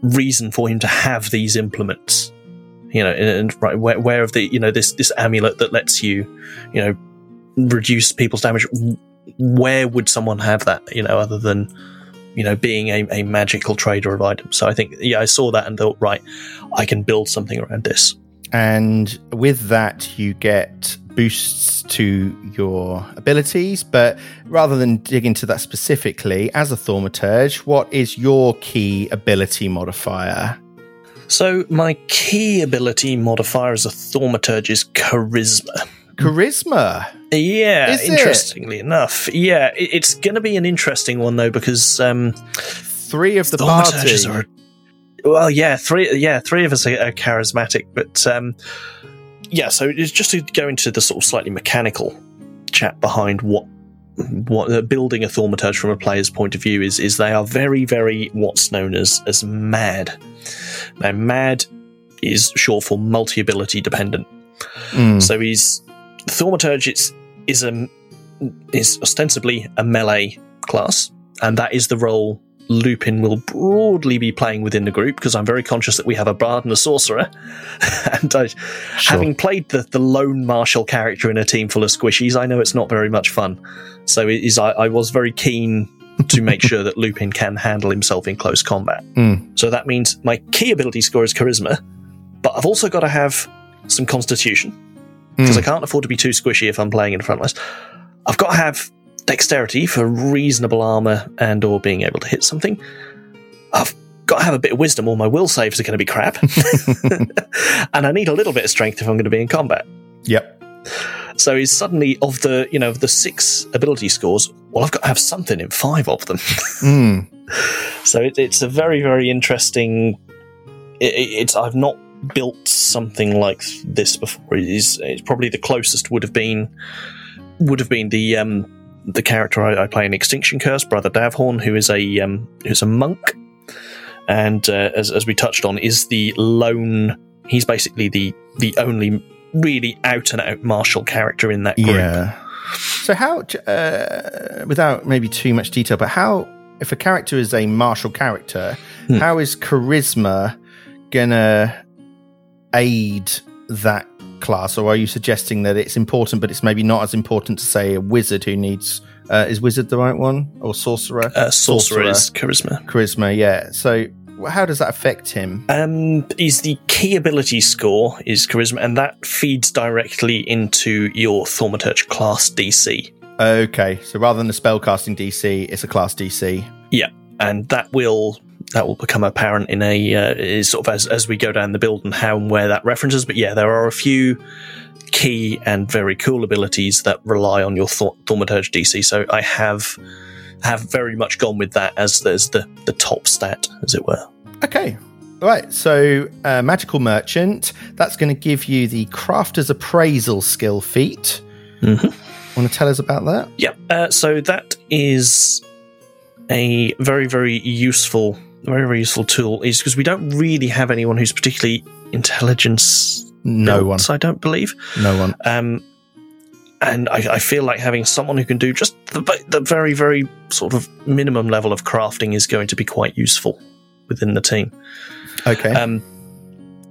reason for him to have these implements. You know, and, and right where, where of the you know this this amulet that lets you, you know, reduce people's damage. Where would someone have that? You know, other than you know being a, a magical trader of items. So I think yeah, I saw that and thought, right, I can build something around this. And with that, you get boosts to your abilities. But rather than dig into that specifically, as a Thaumaturge, what is your key ability modifier? So, my key ability modifier as a Thaumaturge is Charisma. Charisma? Yeah, is interestingly it? enough. Yeah, it's going to be an interesting one, though, because. Um, Three of the party. Are, well, yeah, three. Yeah, three of us are, are charismatic, but um, yeah, so it's just to go into the sort of slightly mechanical chat behind what what uh, building a thaumaturge from a player's point of view is is they are very very what's known as as mad. Now mad is short for multi ability dependent. Mm. So he's thaumaturge. It's is a is ostensibly a melee class, and that is the role Lupin will broadly be playing within the group because I'm very conscious that we have a bard and a sorcerer. and I, sure. having played the, the lone martial character in a team full of squishies, I know it's not very much fun. So it is, I, I was very keen to make sure that Lupin can handle himself in close combat. Mm. So that means my key ability score is charisma, but I've also got to have some constitution because mm. I can't afford to be too squishy if I'm playing in front list. I've got to have dexterity for reasonable armor and or being able to hit something. I've got to have a bit of wisdom or my will saves are going to be crap. and I need a little bit of strength if I'm going to be in combat. Yep. So he's suddenly of the you know the six ability scores. Well, I've got to have something in five of them. mm. So it, it's a very very interesting. It, it's I've not built something like this before. It's, it's probably the closest would have been would have been the um, the character I, I, play in Extinction Curse, Brother Davhorn, who is a um, who's a monk, and uh, as, as we touched on, is the lone. He's basically the the only really out and out martial character in that group. Yeah. So how, uh, without maybe too much detail, but how if a character is a martial character, hmm. how is charisma gonna aid that class, or are you suggesting that it's important, but it's maybe not as important to say a wizard who needs uh, is wizard the right one or sorcerer? Uh, sorcerer, sorcerer is charisma. Charisma, yeah. So how does that affect him? Um, is the key ability score is charisma, and that feeds directly into your thaumaturge class DC. Okay, so rather than a spellcasting DC, it's a class DC. Yeah, and that will that will become apparent in a uh, is sort of as as we go down the build and how and where that references. But yeah, there are a few key and very cool abilities that rely on your Th- Thaumaturge DC. So I have have very much gone with that as there's the the top stat, as it were. Okay. Right, so uh, Magical Merchant, that's going to give you the Crafter's Appraisal skill feat. Mm-hmm. Want to tell us about that? Yeah, uh, so that is a very, very useful, very, very useful tool. Is because we don't really have anyone who's particularly intelligence. No built, I don't believe. No one. Um, and I, I feel like having someone who can do just the, the very, very sort of minimum level of crafting is going to be quite useful within the team. Okay. Um,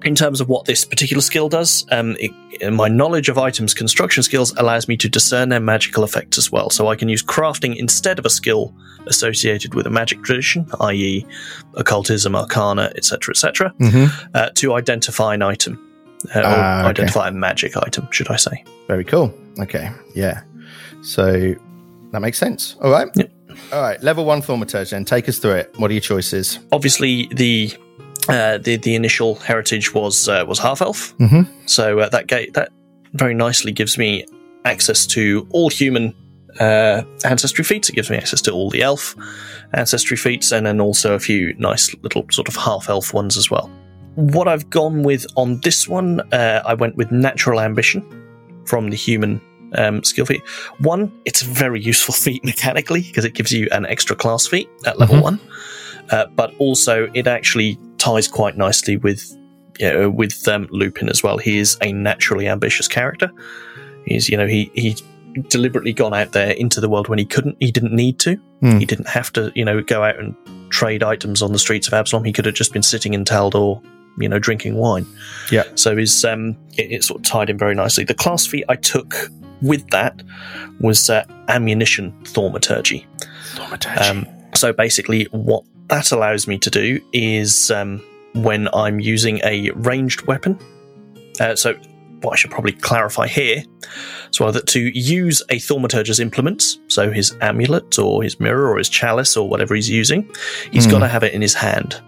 in terms of what this particular skill does, um, it, my knowledge of items construction skills allows me to discern their magical effects as well. So I can use crafting instead of a skill associated with a magic tradition, i.e., occultism, arcana, etc., etc., Mhm. uh, to identify an item uh, or Ah, okay. identify a magic item, should I say? Very cool. Okay, yeah. So that makes sense. All right. Yep. All right. Level one Thaumaturge, then. Take us through it. What are your choices? Obviously, the uh, the the initial heritage was uh, was half elf, Mhm. so uh, that ga- that very nicely gives me access to all human uh, ancestry feats. It gives me access to all the elf ancestry feats, and then also a few nice little sort of half elf ones as well. What I've gone with on this one, uh, I went with natural ambition from the human um, skill feat. One, it's a very useful feat mechanically because it gives you an extra class feat at level Mhm. one, uh, but also it actually ties quite nicely with you know, with um, Lupin as well. He is a naturally ambitious character. He's you know he he deliberately gone out there into the world when he couldn't he didn't need to. Hmm. He didn't have to you know go out and trade items on the streets of Absalom. He could have just been sitting in Taldor, you know, drinking wine. Yeah. So his um, it, it sort of tied in very nicely. The class feat I took with that was uh, ammunition thaumaturgy. Thaumaturge. Um, so basically, what that allows me to do is um, when I'm using a ranged weapon. Uh, so, what I should probably clarify here, so that to use a thaumaturge's implements, so his amulet or his mirror or his chalice or whatever he's using, he's Hmm. got to have it in his hand.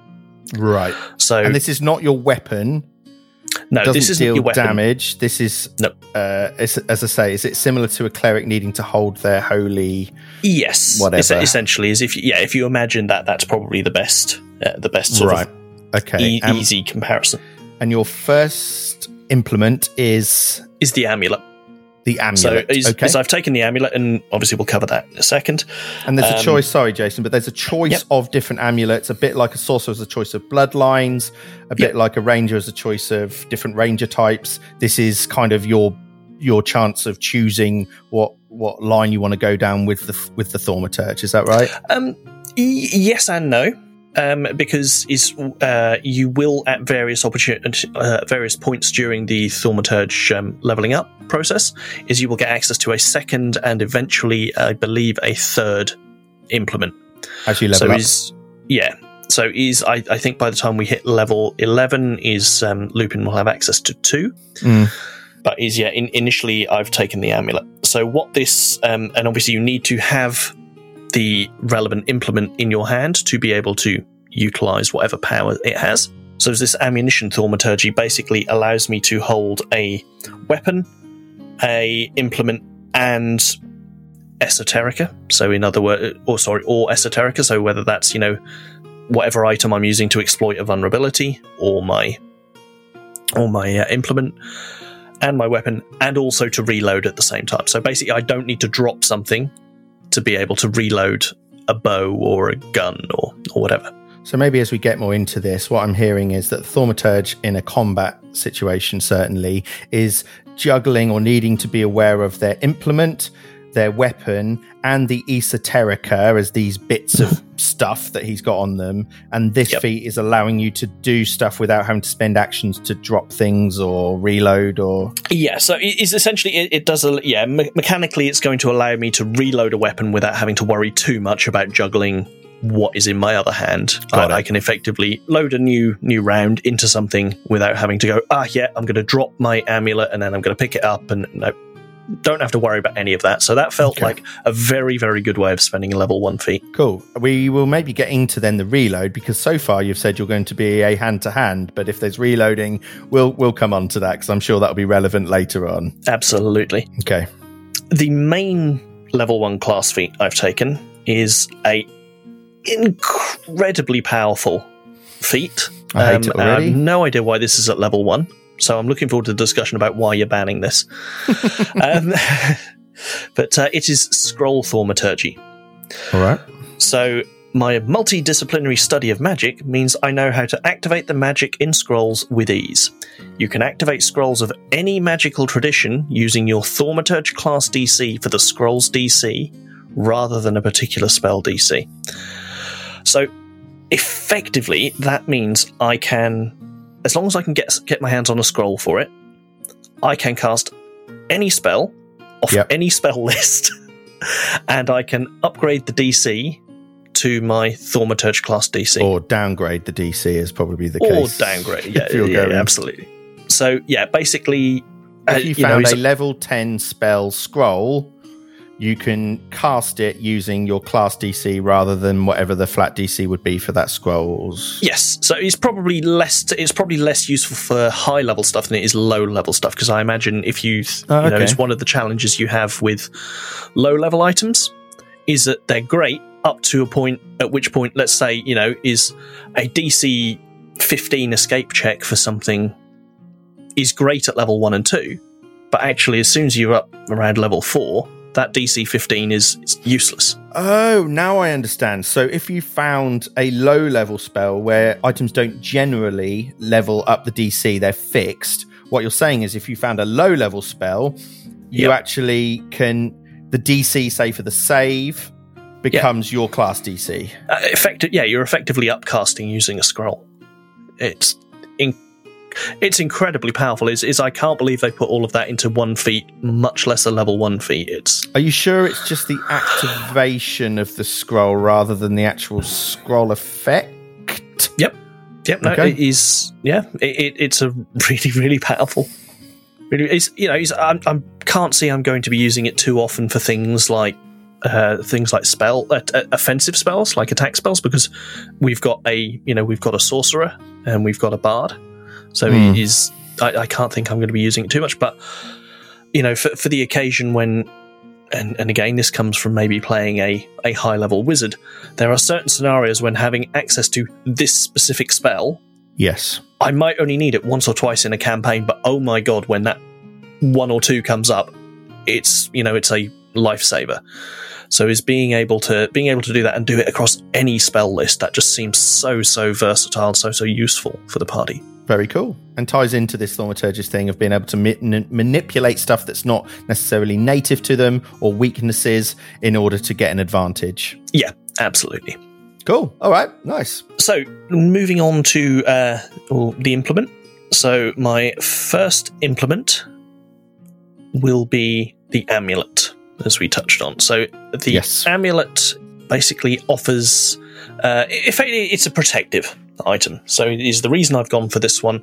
right. So, And this is not your weapon. No, Doesn't this isn't deal your weapon. damage. This is. No. Uh, as I say, is it similar to a cleric needing to hold their holy? Yes, Whatever. Es- essentially, is if you, yeah, if you imagine that, that's probably the best, uh, the best sort right. of Okay. e- um, easy comparison And your first implement is is the amulet. The So amulet. is, okay. is I've taken the amulet, and obviously we'll cover that in a second. And there's a Um, choice, sorry, Jason, but there's a choice Yep. of different amulets. A bit like a sorcerer has a choice of bloodlines, a bit Yep. like a ranger has a choice of different ranger types. This is kind of your your chance of choosing what what line you want to go down with the with the thaumaturge. Is that right? Um, y- yes and no, um, because is uh, you will at various opportun- uh, various points during the thaumaturge um, leveling up process is you will get access to a second and eventually, I believe, a third implement. As you level so up. is yeah. So is I, I think by the time we hit level eleven, is um, Lupin will have access to two. Mm. But is yeah. In, initially, I've taken the amulet. So what this um, and obviously you need to have the relevant implement in your hand to be able to utilize whatever power it has. So this ammunition thaumaturgy basically allows me to hold a weapon, a implement, and esoterica. So in other words, or sorry, or esoterica. So whether that's you know whatever item I'm using to exploit a vulnerability, or my or my uh, implement, and my weapon, and also to reload at the same time. So basically, I don't need to drop something to be able to reload a bow or a gun or or whatever. So maybe as we get more into this, what I'm hearing is that thaumaturge in a combat situation certainly is juggling or needing to be aware of their implement, their weapon, and the esoterica as these bits of stuff that he's got on them. And this Yep. feat is allowing you to do stuff without having to spend actions to drop things or reload or Yeah, so it is essentially it, it does a yeah me- mechanically it's going to allow me to reload a weapon without having to worry too much about juggling what is in my other hand. It. I can effectively load a new new round into something without having to go ah yeah I'm going to drop my amulet and then I'm going to pick it up and no don't have to worry about any of that. So that felt Okay. like a very, very good way of spending a level one feat. Cool. We will maybe get into then the reload because so far you've said you're going to be a hand to hand, but if there's reloading, we'll we'll come on to that because I'm sure that'll be relevant later on. Absolutely. Okay. The main level one class feat I've taken is a incredibly powerful feat. I hate um, it and I have no idea why this is at level one. So I'm looking forward to the discussion about why you're banning this. um, but uh, it is scroll thaumaturgy. All right. So my multidisciplinary study of magic means I know how to activate the magic in scrolls with ease. You can activate scrolls of any magical tradition using your Thaumaturge class DC for the scrolls DC rather than a particular spell DC. So effectively that means I can as long as I can get get my hands on a scroll for it, I can cast any spell off Yep. any spell list and I can upgrade the DC to my Thaumaturge class DC. Or downgrade the DC is probably the Or case. Or downgrade. Yeah, yeah, going. absolutely. So, yeah, basically. uh, If you know, found it's- a level 10 spell scroll, you can cast it using your class DC rather than whatever the flat DC would be for that scrolls. Yes, so it's probably less. It's probably less useful for high level stuff than it is low level stuff. Because I imagine if you, Oh, you know, it's one of the challenges you have with low level items is that they're great up to a point at which point, let's say, you know, is a DC 15 escape check for something is great at level one and two, but actually, as soon as you're up around level four, that DC 15 is, useless. Oh, now I understand. So if you found a low level spell where items don't generally level up the DC, they're fixed. What you're saying is if you found a low level spell, you Yep. actually can the DC say for the save becomes your class DC. uh, effective yeah you're effectively upcasting using a scroll it's in, it's incredibly powerful. Is is i can't believe they put all of that into one feat much less a level one feat. It's Are you sure it's just the activation of the scroll rather than the actual scroll effect? yep. Yep no Okay. it is yeah it, it, it's a really really powerful. Really it's you know it's, I'm, I can't see i'm going to be using it too often for things like uh, things like spell uh, uh, offensive spells like attack spells because we've got a you know we've got a sorcerer and we've got a bard so Hmm. it is I, I can't think i'm going to be using it too much but you know for, for the occasion when and, and again this comes from maybe playing a, a high level wizard there are certain scenarios when having access to this specific spell Yes. I might only need it once or twice in a campaign, but oh my god, when that one or two comes up, it's you know it's a lifesaver. So is being able to being able to do that and do it across any spell list that just seems so so versatile, so so useful for the party. Very cool. And ties into this thaumaturgist thing of being able to ma- manipulate stuff that's not necessarily native to them or weaknesses in order to get an advantage. Yeah, absolutely. Cool. All right. Nice. So moving on to uh, the implement. So my first implement will be the amulet, as we touched on. So the Yes. amulet basically offers. Uh, effectively, it's a protective item. So is the reason I've gone for this one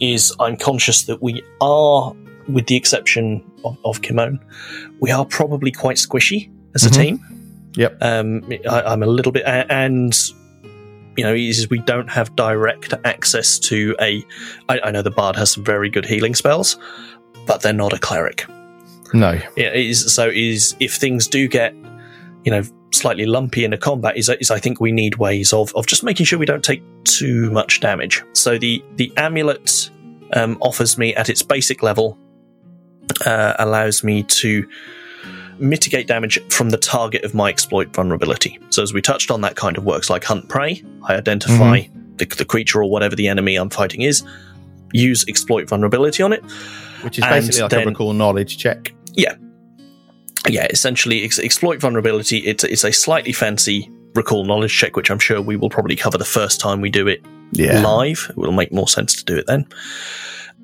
is I'm conscious that we are, with the exception of, of Kimon, we are probably quite squishy as a Mhm. team. Yep. Um, I, I'm a little bit, and you know, is we don't have direct access to a. I, I know the bard has some very good healing spells, but they're not a cleric. No. Yeah, it is so is if things do get, you know, slightly lumpy in a combat, is, is I think we need ways of of just making sure we don't take too much damage. So the the amulet um, offers me at its basic level uh, allows me to mitigate damage from the target of my exploit vulnerability. So as we touched on, that kind of works like hunt prey. I identify the, the creature or whatever the enemy I'm fighting is, use exploit vulnerability on it, Which is basically like a then- recall knowledge check. yeah, essentially ex- exploit vulnerability. It's it's a slightly fancy recall knowledge check, which I'm sure we will probably cover the first time we do it Yeah. live. It will make more sense to do it then.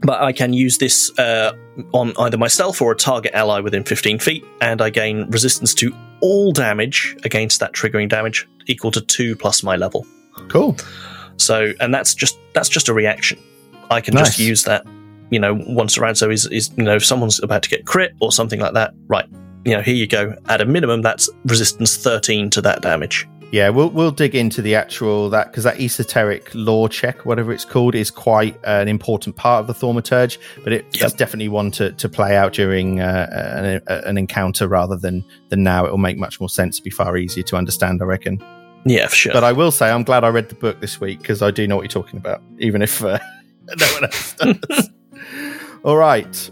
But I can use this uh, on either myself or a target ally within 15 feet, and I gain resistance to all damage against that triggering damage equal to two plus my level. Cool. So, and that's just that's just a reaction. I can Nice. just use that you know once around. So is is you know if someone's about to get crit or something like that, right? You know, here you go. At a minimum, that's resistance thirteen to that damage. Yeah, we'll we'll dig into the actual that because that esoteric lore check, whatever it's called, is quite an important part of the thaumaturge. But it, Yep. it's definitely one to, to play out during uh, an, an encounter rather than than now. It will make much more sense, be far easier to understand, I reckon. Yeah, for sure. But I will say, I'm glad I read the book this week because I do know what you're talking about, even if uh, no one else does. All right.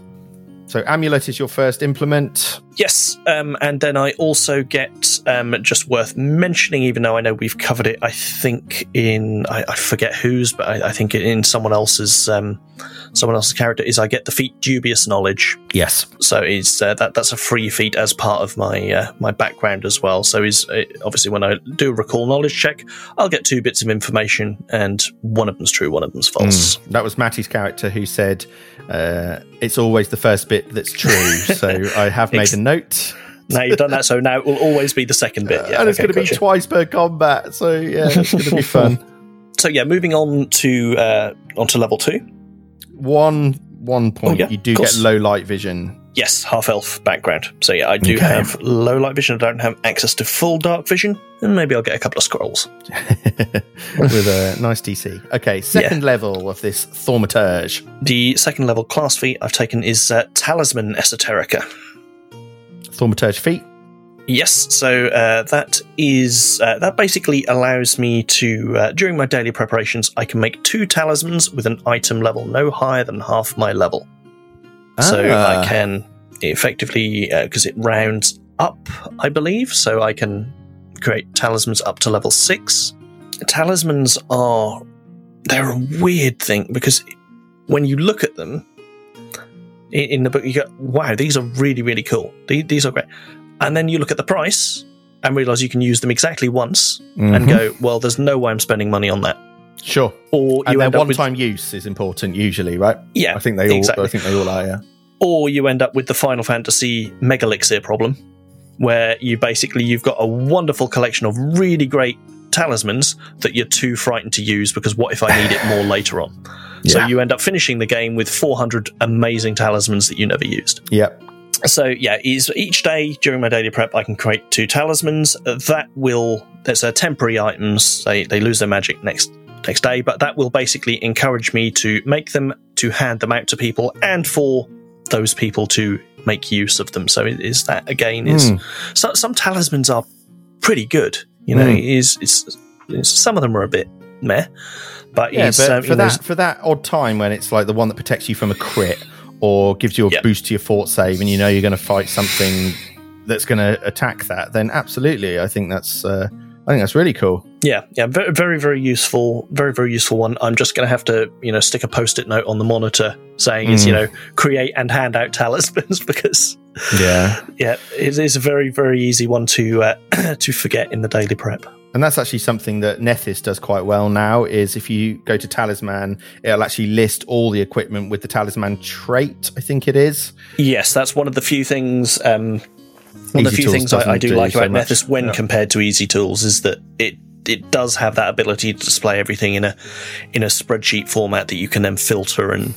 So amulet is your first implement. Yes, um, and then I also get um, just worth mentioning, even though I know we've covered it. I think in I, I forget whose, but I, I think in someone else's um, someone else's character is I get the feat dubious knowledge. Yes. So is uh, that that's a free feat as part of my uh, my background as well. So is uh, obviously when I do a recall knowledge check, I'll get two bits of information, and one of them's true, one of them's false. That was Matty's character who said uh, it's always the first bit that's true. so I have made a note. Now you've done that, so now it will always be the second bit. Yeah, and it's okay, going to be twice per combat. So yeah, it's going to be fun. So yeah, moving on to uh, onto level two. One one point, Oh, yeah, you do get low light vision. Yes, half elf background. So yeah, I do Okay. have low light vision. I don't have access to full dark vision, and maybe I'll get a couple of scrolls. with a nice DC. Okay, second level of this thaumaturge. The second level class feat I've taken is uh, Talisman Esoterica. Thaumaturge feat. Yes, so uh, that is uh, that basically allows me to uh, during my daily preparations I can make two talismans with an item level no higher than half my level. So Ah. I can effectively because it rounds up, I believe. So I can create talismans up to level six. Talismans are they're a weird thing because when you look at them in, in the book, you go, "Wow, these are really really cool. These, these are great." And then you look at the price and realize you can use them exactly once and Mhm. go, "Well, there's no way I'm spending money on that." sure. Or And you their end up one with time use is important usually, right? yeah, I think they all. exactly. I think they all are. Yeah. or you end up with the Final Fantasy Megalixir problem, where you basically you've got a wonderful collection of really great talismans that you're too frightened to use because what if I need it more later on? So Yeah. you end up finishing the game with 400 amazing talismans that you never used. Yep. So yeah, is each day during my daily prep I can create two talismans. That will there's a temporary items. They they lose their magic next next day, but that will basically encourage me to make them to hand them out to people and for those people to make use of them. So it is that again is Mm. so, some talismans are pretty good. You know, Mm. is it's some of them are a bit meh, but Yeah, but um, for that for that odd time when it's like the one that protects you from a crit or gives you a Yeah. boost to your fort save, and you know you're going to fight something that's going to attack that, then absolutely, I think that's uh, I think that's really cool. Yeah, yeah, very, very, very useful, very, very useful one. I'm just going to have to, you know, stick a post-it note on the monitor saying, "Is you Mm. know, create and hand out talismans," because Yeah, yeah, it is a very, very easy one to uh, to forget in the daily prep. And that's actually something that Nethys does quite well now. Is if you go to Talisman, it'll actually list all the equipment with the Talisman trait. I think it is. Yes, that's one of the few things. Um, one of the few Tools things I, I do, do like so about much. Nethys when Yeah. compared to Easy Tools is that it it does have that ability to display everything in a in a spreadsheet format that you can then filter and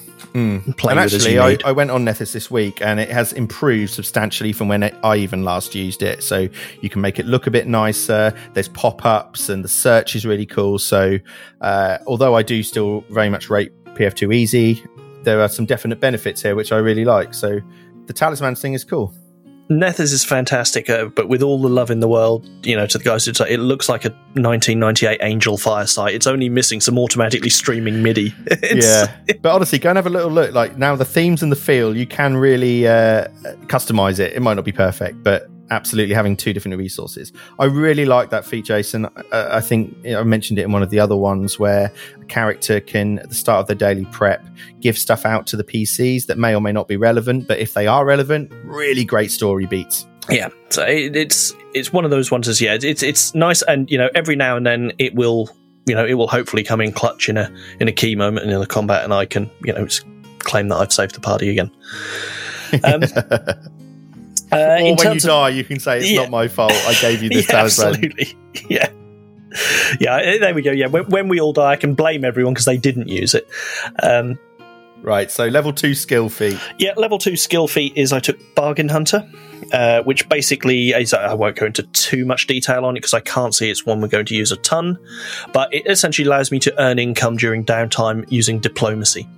play and with as actually, I. I went on Nethys this week, and it has improved substantially from when it, I even last used it. So you can make it look a bit nicer. There's pop ups, and the search is really cool. So uh, although I do still very much rate PF2 easy, there are some definite benefits here which I really like. So the talisman thing is cool. Nethys is fantastic, uh, but with all the love in the world, you know, to the guys who say it looks like a 1998 Angelfire site. It's only missing some automatically streaming MIDI. Yeah, but honestly, go and have a little look. Like now, the themes and the feel, you can really uh, customize it. It might not be perfect, but absolutely having two different resources. I really like that feature, Jason. I, I think you know, I mentioned it in one of the other ones where a character can, at the start of their daily prep, give stuff out to the PCs that may or may not be relevant. But if they are relevant, really great story beats. yeah. So it, it's it's one of those ones. As yeah, it's it's nice, and you know, every now and then it will, you know, it will hopefully come in clutch in a in a key moment in the combat, and I can, you know, claim that I've saved the party again. Um, uh, or in when you of- die, you can say it's Yeah. not my fault. I gave you this yeah, absolutely. Yeah. Yeah, eh, there we go. Yeah, when, when we all die, I can blame everyone because they didn't use it. Um, Right, so level two skill feat. Yeah, level two skill feat is I took Bargain Hunter, uh, which basically is, I won't go into too much detail on it because I can't see it's one we're going to use a ton, but it essentially allows me to earn income during downtime using diplomacy.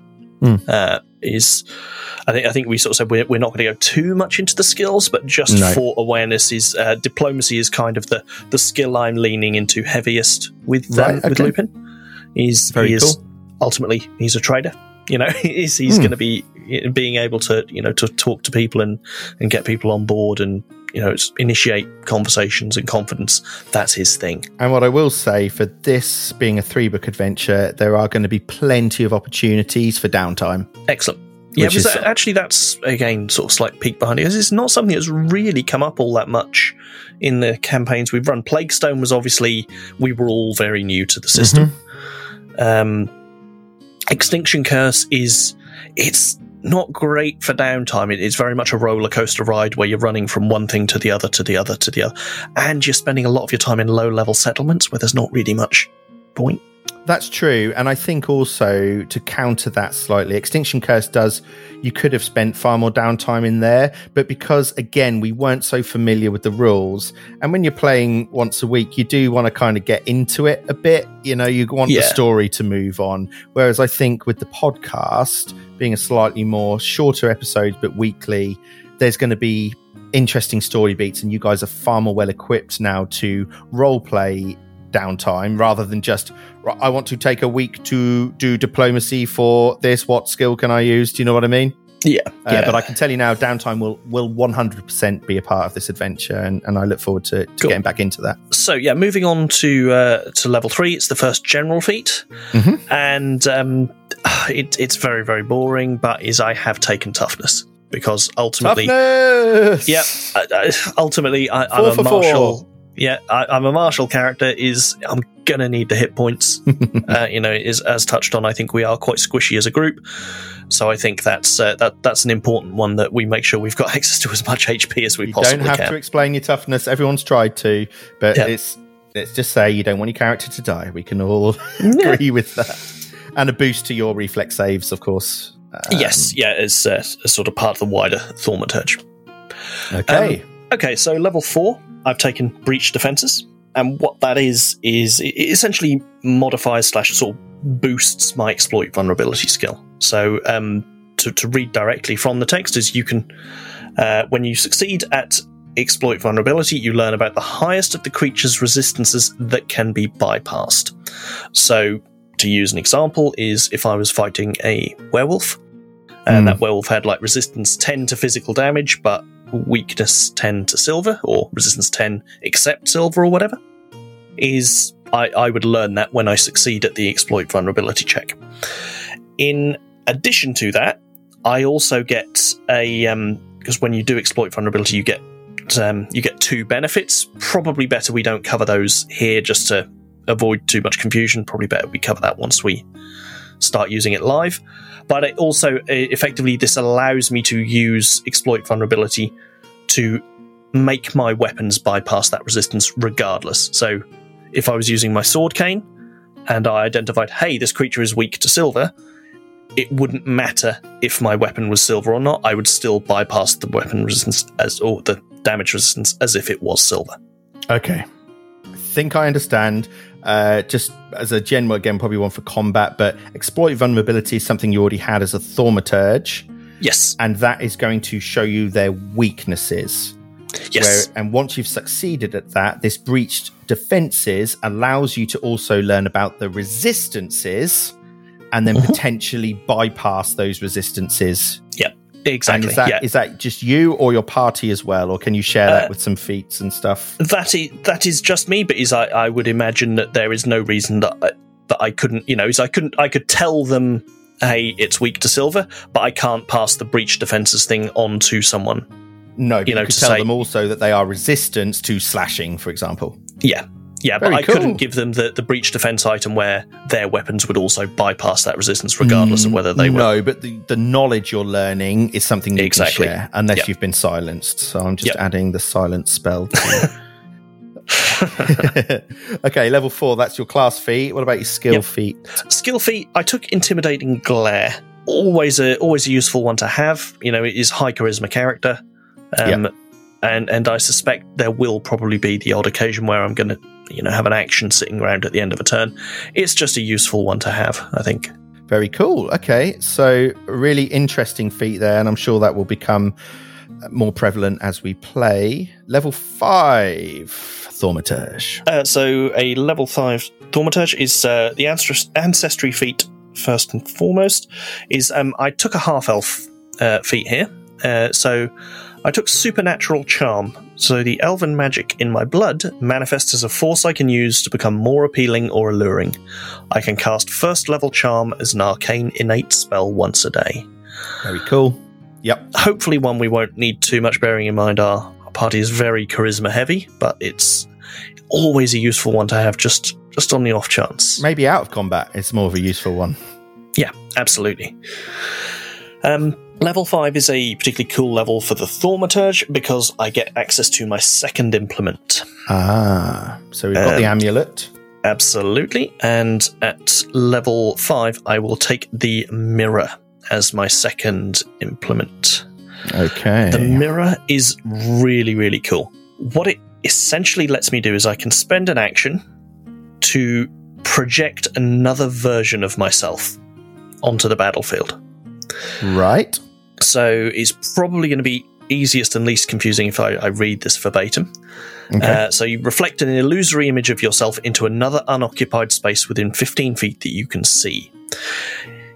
Mm. Uh, is I think I think we sort of said we're, we're not going to go too much into the skills, but just No. for awareness, is uh, diplomacy is kind of the the skill I'm leaning into heaviest with um, Right, with. Lupin. He's Very he is ultimately he's a trader. You know, he's he's Hmm. going to be being able to you know to talk to people and and get people on board and you know initiate conversations and confidence. That's his thing. And what I will say for this being a three book adventure, there are going to be plenty of opportunities for downtime. Excellent. Yeah, because is- actually that's again sort of slight peek behind it. 'cause It's not something that's really come up all that much in the campaigns we've run. Plaguestone was obviously we were all very new to the system. Um, Extinction Curse is it's not great for downtime. It is very much a roller coaster ride where you're running from one thing to the other to the other to the other, and you're spending a lot of your time in low level settlements where there's not really much point. That's true. And I think also to counter that slightly, Extinction Curse does, you could have spent far more downtime in there. But because, again, we weren't so familiar with the rules, and when you're playing once a week, you do want to kind of get into it a bit. You know, you want the story to move on. Whereas I think with the podcast being a slightly more shorter episodes, but weekly, there's going to be interesting story beats, and you guys are far more well equipped now to role play downtime rather than just I want to take a week to do diplomacy for this. What skill can I use? Do you know what I mean? Yeah, Uh, But I can tell you now, downtime will will 100% be a part of this adventure, and, and I look forward to, to Cool. getting back into that. so yeah, moving on to uh, to level three, it's the first general feat, Mhm. and um, it, it's very very boring. But is I have taken toughness because ultimately, Toughness. yeah, I, I, ultimately I, I'm Four a four. Yeah, I, I'm a martial character. Is I'm gonna need the hit points. uh, you know, is as touched on. I think we are quite squishy as a group, so I think that's uh, that that's an important one that we make sure we've got access to as much HP as we You possibly can. don't have can. to explain your toughness. Everyone's tried to, but Yeah. it's let's just say you don't want your character to die. We can all Yeah. agree with that. And a boost to your reflex saves, of course. Um, yes, yeah, as, uh, as sort of part of the wider thaumaturge. Okay. Okay, so level four, I've taken breach defenses, and what that is is it essentially modifies slash sort of boosts my exploit vulnerability skill. So um, to to read directly from the text is you can uh, when you succeed at exploit vulnerability, you learn about the highest of the creature's resistances that can be bypassed. So to use an example is if I was fighting a werewolf. And Hmm. that werewolf had like resistance 10 to physical damage, but weakness 10 to silver or resistance 10 except silver or whatever is I, I would learn that when I succeed at the exploit vulnerability check. In addition to that, I also get a because when you do exploit vulnerability, you get um, you get two benefits. Probably better we don't cover those here just to avoid too much confusion. Probably better we cover that once we start using it live. But it also uh, effectively this allows me to use exploit vulnerability to make my weapons bypass that resistance regardless. So if I was using my sword cane and I identified, hey, this creature is weak to silver, it wouldn't matter if my weapon was silver or not. I would still bypass the weapon resistance as or the damage resistance as if it was silver. Okay. I think I understand. Uh, just as a general, again, probably one for combat, but exploit vulnerability is something you already had as a thaumaturge, Yes. and that is going to show you their weaknesses. Yes. Where, and once you've succeeded at that, this breached defenses allows you to also learn about the resistances and then Mhm. potentially bypass those resistances. Exactly. And is that yeah. is that just you or your party as well, or can you share Uh, that with some feats and stuff? That is that is just me, but is I, I would imagine that there is no reason that I, that I couldn't, you know, is I couldn't I could tell them, hey, it's weak to silver, but I can't pass the breach defenses thing on to someone. No, you you, know, could to tell say- them also that they are resistant to slashing, for example. Yeah, yeah, but Very I couldn't give them the, the breach defense item where their weapons would also bypass that resistance, regardless of whether they were. No, but the, the knowledge you're learning is something you Exactly. can share, unless Yep. you've been silenced. So I'm just Yep. adding the silence spell. To okay, level four. That's your class feat. What about your skill Yep. feat? Skill feat, I took intimidating glare. always a always a useful one to have. You know, it is high charisma character, um, and and I suspect there will probably be the odd occasion where I'm going to you know have an action sitting around at the end of a turn. It's just a useful one to have, I think. Very cool. Okay, so really interesting feat there, and I'm sure that will become more prevalent as we play. Level five, Thaumaturge. Uh, so a level five Thaumaturge is uh, the ancestry feat first and foremost. Is um, I took a half elf uh, feat here, uh, so I took supernatural charm. So the elven magic in my blood manifests as a force I can use to become more appealing or alluring. I can cast first level charm as an arcane innate spell once a day. Very cool. Yep. Hopefully, one we won't need too much, bearing in mind our, our party is very charisma heavy, but it's always a useful one to have just just on the off chance. Maybe out of combat, it's more of a useful one. Yeah, absolutely. Um, level 5 is a particularly cool level for the Thaumaturge because I get access to my second implement. Ah, so we've got um, the amulet. Absolutely. And at level 5, I will take the mirror as my second implement. Okay. The mirror is really, really cool. What it essentially lets me do is I can spend an action to project another version of myself onto the battlefield. Right. So it's probably going to be easiest and least confusing if I, I read this verbatim. Okay. Uh, so you reflect an illusory image of yourself into another unoccupied space within 15 feet that you can see.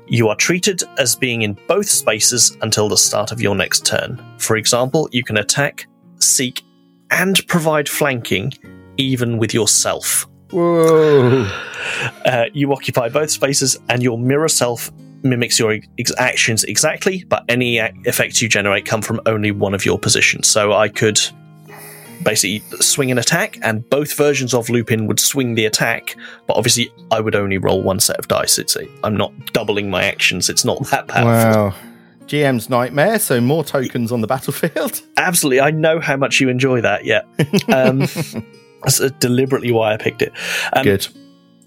You are treated as being in both spaces until the start of your next turn. For example, you can attack, seek, and provide flanking even with yourself. Whoa. Uh, you occupy both spaces, and your mirror self mimics your ex- actions exactly, but any effects you generate come from only one of your positions. So I could basically swing an attack, and both versions of Lupin would swing the attack, but obviously I would only roll one set of dice. It's a, I'm not doubling my actions. It's not that powerful. Wow. GM's nightmare, so more tokens on the battlefield. Absolutely. I know how much you enjoy that, yeah. Um, that's deliberately why I picked it. Um, Good.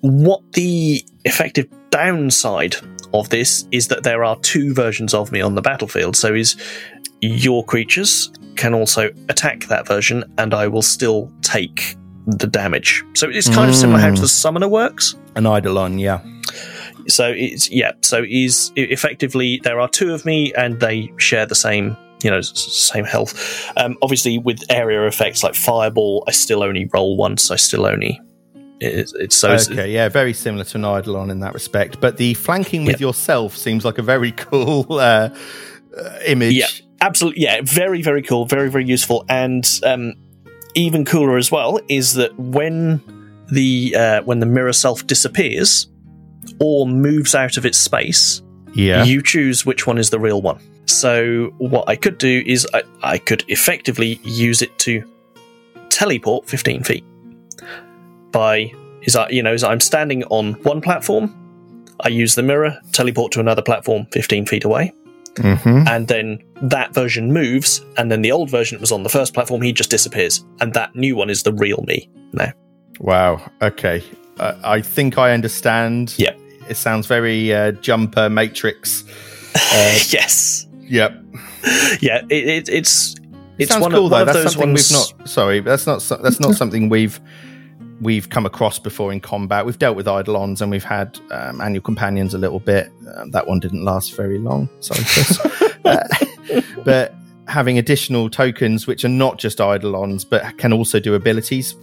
What the effective downside of this is that there are two versions of me on the battlefield. So is your creatures can also attack that version, and I will still take the damage. So it's kind mm. of similar how the mm. summoner works. An Eidolon, yeah. So it's yeah. So is effectively there are two of me, and they share the same you know same health. Um, obviously, with area effects like fireball, I still only roll once. I still only it's, it's so okay, yeah, very similar to an Eidolon in that respect. But the flanking with yeah. yourself seems like a very cool uh, uh, image. Yeah, absolutely. Yeah, very, very cool. Very, very useful. And um, even cooler as well is that when the uh, when the mirror self disappears or moves out of its space, yeah, you choose which one is the real one. So what I could do is I, I could effectively use it to teleport 15 feet by is I you know is I'm standing on one platform, I use the mirror, teleport to another platform 15 feet away. Mm-hmm. And then that version moves, and then the old version that was on the first platform, he just disappears. And that new one is the real me now. Wow. Okay. Uh, I think I understand. Yeah. It sounds very uh, jumper matrix. Uh, yes. Yep. Yeah. It, it, it's it's sounds one cool of, though. One that's something ones... we've not. Sorry, that's not. That's not something we've we've come across before in combat. We've dealt with Eidolons and we've had um, animal companions a little bit. Um, that one didn't last very long. Sorry, Chris. uh, but having additional tokens, which are not just Eidolons, but can also do abilities,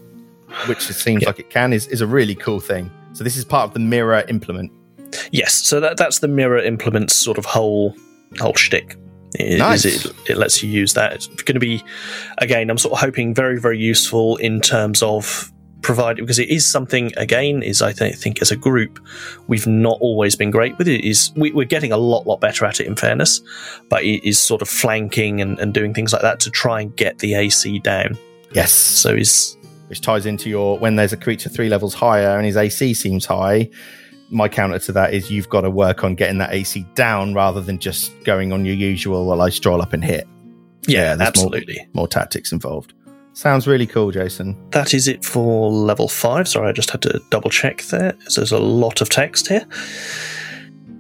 which it seems like it can, is, is a really cool thing. So this is part of the mirror implement. Yes, so that, that's the mirror implement's sort of whole whole shtick. It, nice. It, it, lets you use that. It's going to be, again, I'm sort of hoping very, very useful in terms of provide because it is something again is I th- think as a group we've not always been great with. It is we, are getting a lot lot better at it in fairness but it is sort of flanking and, and doing things like that to try and get the AC down. Yes. So is which ties into your when there's a creature three levels higher and his AC seems high my counter to that is you've got to work on getting that AC down rather than just going on your usual well I stroll up and hit. Yeah, yeah absolutely more, more tactics involved Sounds really cool, Jason. That is it for level five. Sorry, I just had to double check there. There's a lot of text here.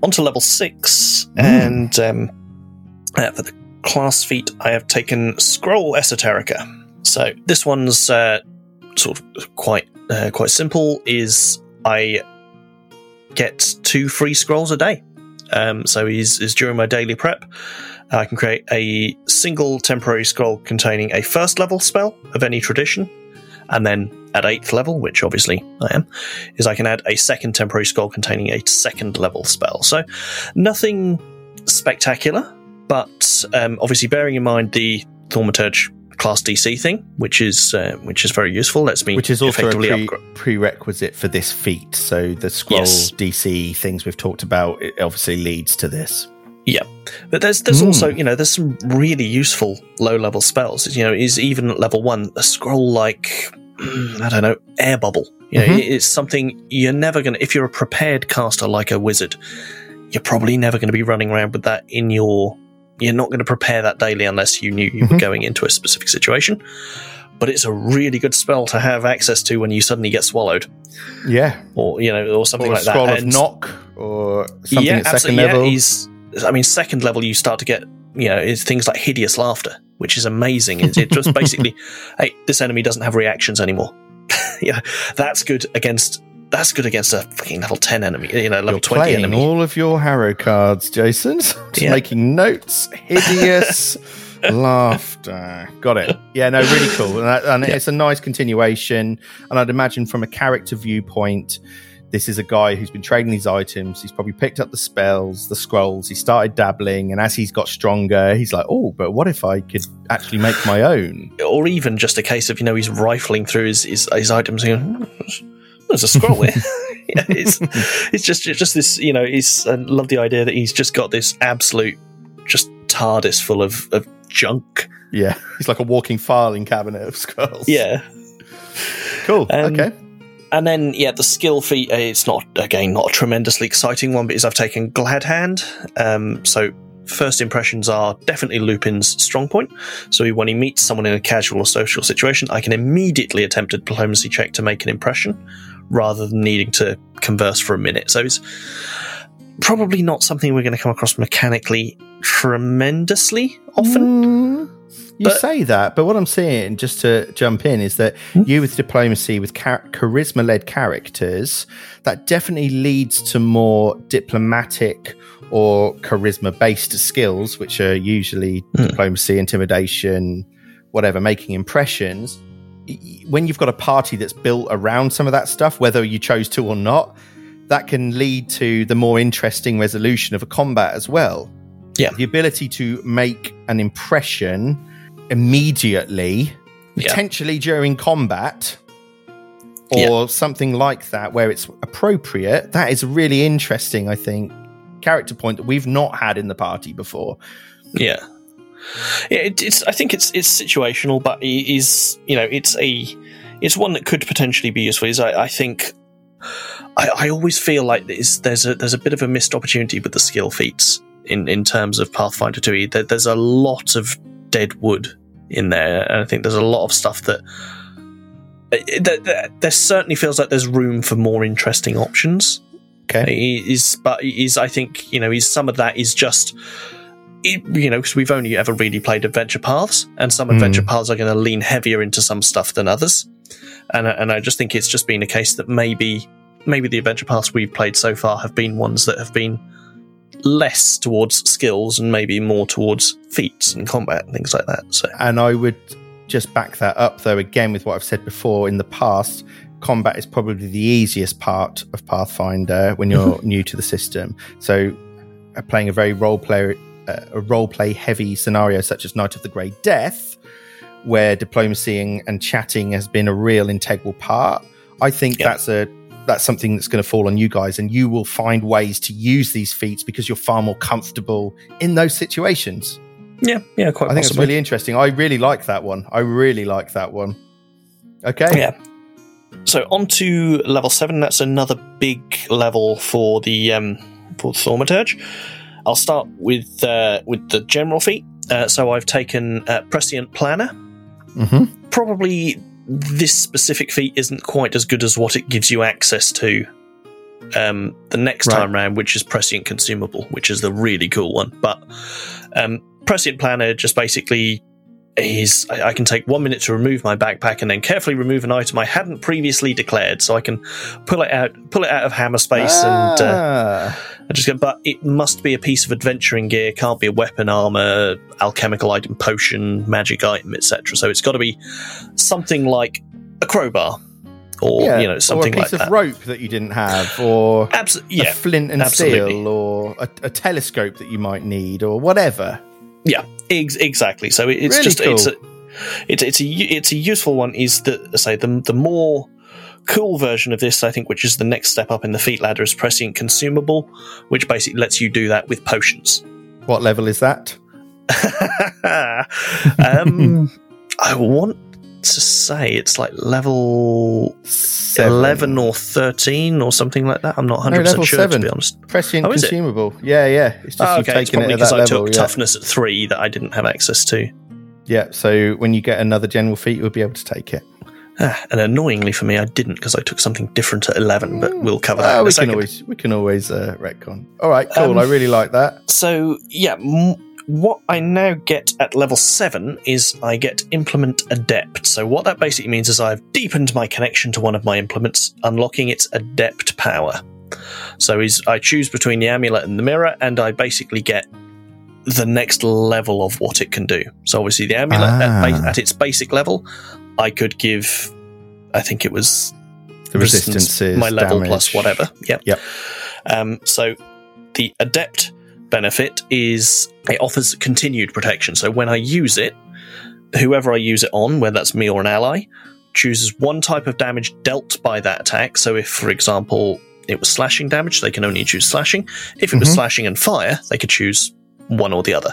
on to level six, and um, uh, for the class feat, I have taken Scroll Esoterica. So this one's uh, sort of quite uh, quite simple. Is I get two free scrolls a day. Um, so is is during my daily prep, I can create a single temporary scroll containing a first level spell of any tradition, and then at eighth level, which obviously I am, is I can add a second temporary scroll containing a second level spell. So nothing spectacular, but um, obviously bearing in mind the Thaumaturge class DC thing, which is uh, which is very useful. Lets me which is also a pre- prerequisite for this feat. So the scroll Yes. DC things we've talked about it obviously leads to this. Yeah, but there's there's Mm. also you know there's some really useful low level spells. You know, is even at level one a scroll like I don't know air bubble. You know, Mhm. it's something you're never gonna if you're a prepared caster like a wizard, you're probably never going to be running around with that in your. You're not going to prepare that daily unless you knew you were Mhm. going into a specific situation. But it's a really good spell to have access to when you suddenly get swallowed, Yeah, or you know, or something or a like scroll that. of And- knock or something yeah, at second level. Yeah, he's, I mean, second level, you start to get, you know, it's things like hideous laughter, which is amazing. It, it just basically, hey, this enemy doesn't have reactions anymore. yeah, that's good against. That's good against a fucking level ten enemy. You know, level You're twenty playing enemy. all of your Harrow cards, Jason. Just Yeah. making notes. Hideous laughter. Got it. Yeah, no, really cool. And, and Yeah. it's a nice continuation. And I'd imagine from a character viewpoint, this is a guy who's been trading these items. He's probably picked up the spells, the scrolls. He started dabbling, and as he's got stronger, he's like, "Oh, but what if I could actually make my own?" or even just a case of you know he's rifling through his his, his items and going, "Hmm, there's a scroll here. yeah, it's it's just it's just this you know he's I love the idea that he's just got this absolute just TARDIS full of, of junk. Yeah, he's like a walking filing cabinet of scrolls. Yeah, cool. Um, okay. And then, yeah, the skill feat, uh, it's not, again, not a tremendously exciting one, because I've taken Glad Hand. Um, so, first impressions are definitely Lupin's strong point. So, when he meets someone in a casual or social situation, I can immediately attempt a diplomacy check to make an impression rather than needing to converse for a minute. So, it's probably not something we're going to come across mechanically tremendously often. Mm, you But- say that, but what I'm saying, just to jump in, is that Hmm? you with diplomacy, with char- charisma led characters, that definitely leads to more diplomatic or charisma based skills, which are usually Hmm. diplomacy, intimidation, whatever, making impressions. When you've got a party that's built around some of that stuff, whether you chose to or not, that can lead to the more interesting resolution of a combat as well. Yeah. The ability to make an impression immediately, Yeah. potentially during combat, or something like that, where it's appropriate. That is really interesting, I think. Character point that we've not had in the party before. Yeah. Yeah, it, it's. I think it's it's situational, but it is you know it's a it's one that could potentially be useful. Is I, I think I, I always feel like there's there's a there's a bit of a missed opportunity with the skill feats in in terms of Pathfinder Two E. There, there's a lot of dead wood in there, and I think there's a lot of stuff that. There, there, there certainly feels like there's room for more interesting options. Okay. He is, but is I think you know, he's some of that is just you know, because we've only ever really played adventure paths, and some Hmm. adventure paths are going to lean heavier into some stuff than others, and I- and I just think it's just been a case that maybe maybe the adventure paths we've played so far have been ones that have been less towards skills and maybe more towards feats and combat and things like that. So And I would just back that up, though, again, with what I've said before in the past. Combat is probably the easiest part of Pathfinder when you're new to the system. So, uh, playing a very role player, uh, a role play heavy scenario such as Night of the Grey Death, where diplomacy and, and chatting has been a real integral part. I think Yeah. that's a that's something that's going to fall on you guys, and you will find ways to use these feats because you're far more comfortable in those situations. yeah, yeah, quite I think it's really interesting. I really like that one. I really like that one. Okay. Yeah. So on to level seven. That's another big level for the um, for Thaumaturge. I'll start with uh, with the general feat. Uh, so I've taken uh, Prescient Planner. hmm Probably this specific feat isn't quite as good as what it gives you access to um, the next Right. time round, which is prescient consumable, which is the really cool one. But um, prescient planner just basically is I, I can take one minute to remove my backpack and then carefully remove an item I hadn't previously declared, so I can pull it out, pull it out of hammer space, and uh, Ah. I just go. But it must be a piece of adventuring gear. Can't be a weapon, armor, alchemical item, potion, magic item, etc. So it's got to be something like a crowbar, or yeah, you know something or a like piece of that. rope that you didn't have, or Absolutely, a yeah, flint and absolutely. steel, or a, a telescope that you might need, or whatever. yeah, ex- exactly. So it, it's Really just it's a it's it's a it's a useful one. Is that I say the the more cool version of this, I think, which is the next step up in the feat ladder, is prescient consumable, which basically lets you do that with potions. What level is that? um, I want to say it's like level Seven. 11 or 13 or something like that. I'm not 100% No, sure, seven. to be honest. Prescient Oh, consumable. Yeah, yeah. It's just Oh, okay, it's it probably at because I level. took yeah. toughness at 3 that I didn't have access to. yeah, so when you get another general feat, you'll be able to take it. Ah, and annoyingly for me, I didn't because I took something different at 11, but we'll cover that Ah, in a we second. can always we can always uh, retcon. All right, cool. Um, I really like that. So, yeah, m- what I now get at level 7 is I get Implement Adept. So, what that basically means is I've deepened my connection to one of my implements, unlocking its Adept power. So, is I choose between the amulet and the mirror, and I basically get the next level of what it can do. So, obviously, the amulet at, Ah. ba- at its basic level, I could give, I think it was The resistances, my level damage. plus whatever. Yep. Yep. Um, so the adept benefit is it offers continued protection. So when I use it, whoever I use it on, whether that's me or an ally, chooses one type of damage dealt by that attack. So if, for example, it was slashing damage, they can only choose slashing. If it was Mhm. slashing and fire, they could choose one or the other.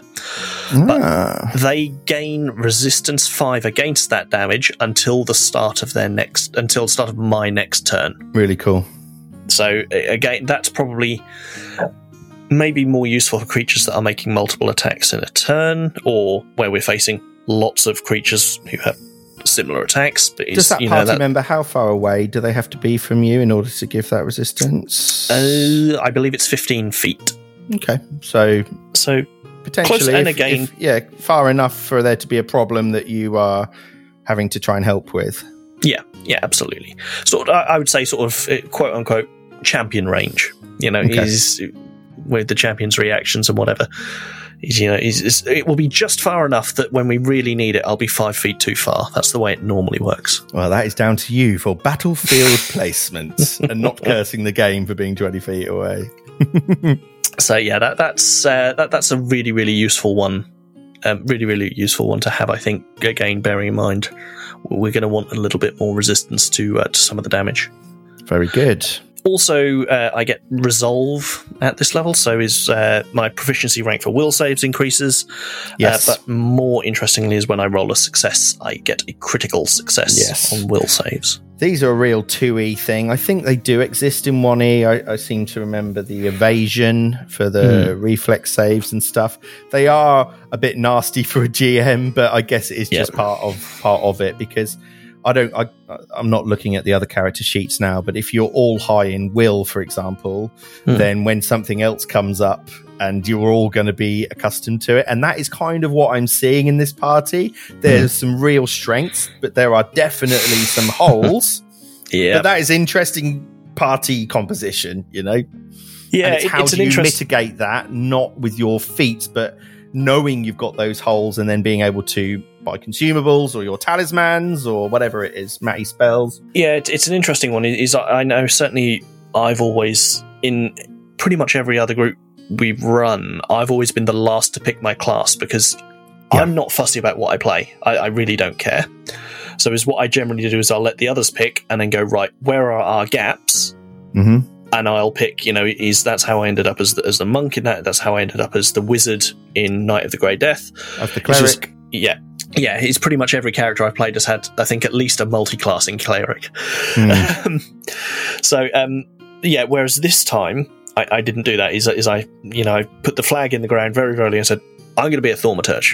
Ah, They gain resistance five against that damage until the start of their next until the start of my next turn. really cool. So again, that's probably maybe more useful for creatures that are making multiple attacks in a turn, or where we're facing lots of creatures who have similar attacks. But Does that you know, party that, member how far away do they have to be from you in order to give that resistance? uh, I believe it's fifteen feet. Okay, so So potentially, Close, and if- again- if- yeah, far enough for there to be a problem that you are having to try and help with. yeah, yeah, absolutely. Sort of, I I would say, sort of uh, quote unquote champion range. You know, Okay. is with the champion's reactions and whatever. Is, you know, is, is, it will be just far enough that when we really need it, I'll be five feet too far. That's the way it normally works. Well, that is down to you for battlefield placement and not cursing the game for being 20 feet away. So yeah, that that's uh, that that's a really really useful one. Um, really really useful one to have. I think again, bearing in mind we're going to want a little bit more resistance to uh, to some of the damage. Very good. Also, uh, I get resolve at this level, so is uh, my proficiency rank for will saves increases. Yes. Uh, but more interestingly, is when I roll a success, I get a critical success Yes. on will saves. These are a real 2E thing. I think they do exist in 1E. I, I seem to remember the evasion for the Hmm. reflex saves and stuff. They are a bit nasty for a GM, but I guess it is just Yep. part of part of it because I don't. I, I'm not looking at the other character sheets now, but if you're all high in will, for example, Hmm. then when something else comes up and you're all going to be accustomed to it, and that is kind of what I'm seeing in this party. There's some real strengths, but there are definitely some holes. Yeah, But that is interesting party composition, you know. yeah. and it's how it's do you interesting. mitigate that, not with your feet, but knowing you've got those holes and then being able to buy consumables or your talismans or whatever it is, Matty spells. Yeah, it, it's an interesting one. Is I I know certainly I've always in pretty much every other group we've run, I've always been the last to pick my class because Yeah. I'm not fussy about what I play. I, I really don't care. So is what I generally do is I'll let the others pick and then go right. Where are our gaps? Mm-hmm. And I'll pick. You know, is that's how I ended up as the, as the monk in that. That's how I ended up as the wizard in Night of the Grey Death. As the It's just- cleric. Yeah. Yeah, he's pretty much every character I've played has had, I think, at least a multi-classing cleric. Mm. Um, so um, yeah, whereas this time I, I didn't do that. Is, is I you know I put the flag in the ground very early and said I'm going to be a thaumaturge.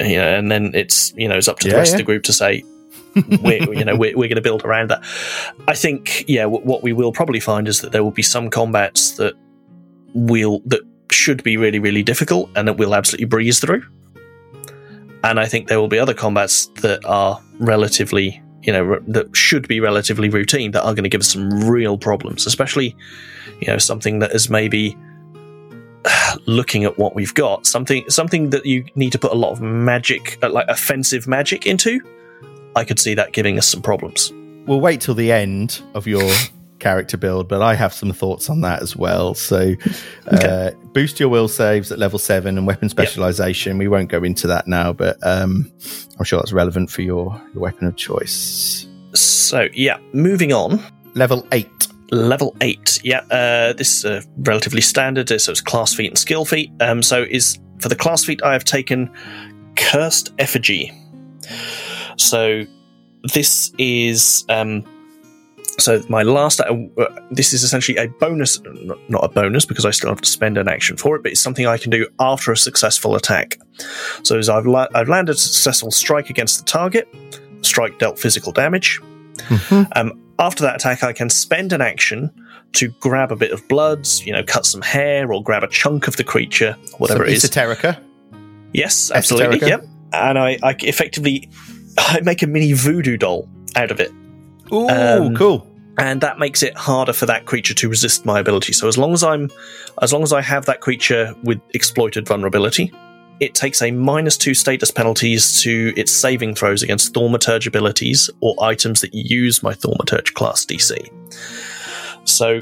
You know, and then it's you know it's up to the Yeah, rest yeah. of the group to say we're you know we're, we're going to build around that. I think yeah, w- what we will probably find is that there will be some combats that will that should be really really difficult and that we'll absolutely breeze through. And I think there will be other combats that are relatively you know r- that should be relatively routine that are going to give us some real problems, especially you know something that is maybe looking at what we've got something something that you need to put a lot of magic uh, like offensive magic into i could see that giving us some problems. We'll wait till the end of your character build, but I have some thoughts on that as well. So, uh, boost your will saves at level seven and weapon specialization. We won't go into that now, but um, I'm sure that's relevant for your, your weapon of choice. so yeah moving on Level eight. level 8 yeah uh, this is uh, relatively standard so it's class feat and skill feat um, so is for the class feat i have taken cursed effigy so this is um, so my last uh, this is essentially a bonus not- a bonus because i still have to spend an action for it but it's something i can do after a successful attack so as i've, la- I've landed a successful strike against the target strike dealt physical damage um, after that attack, I can spend an action to grab a bit of blood, you know, cut some hair or grab a chunk of the creature, whatever Some it is. Esoterica. yes, absolutely. esoterica. Yep. And I, I effectively I make a mini voodoo doll out of it. Ooh, Um, cool. And that makes it harder for that creature to resist my ability. So as long as I'm as long as I have that creature with exploited vulnerability, it takes a minus two status penalties to its saving throws against Thaumaturge abilities or items that use my Thaumaturge class DC. So,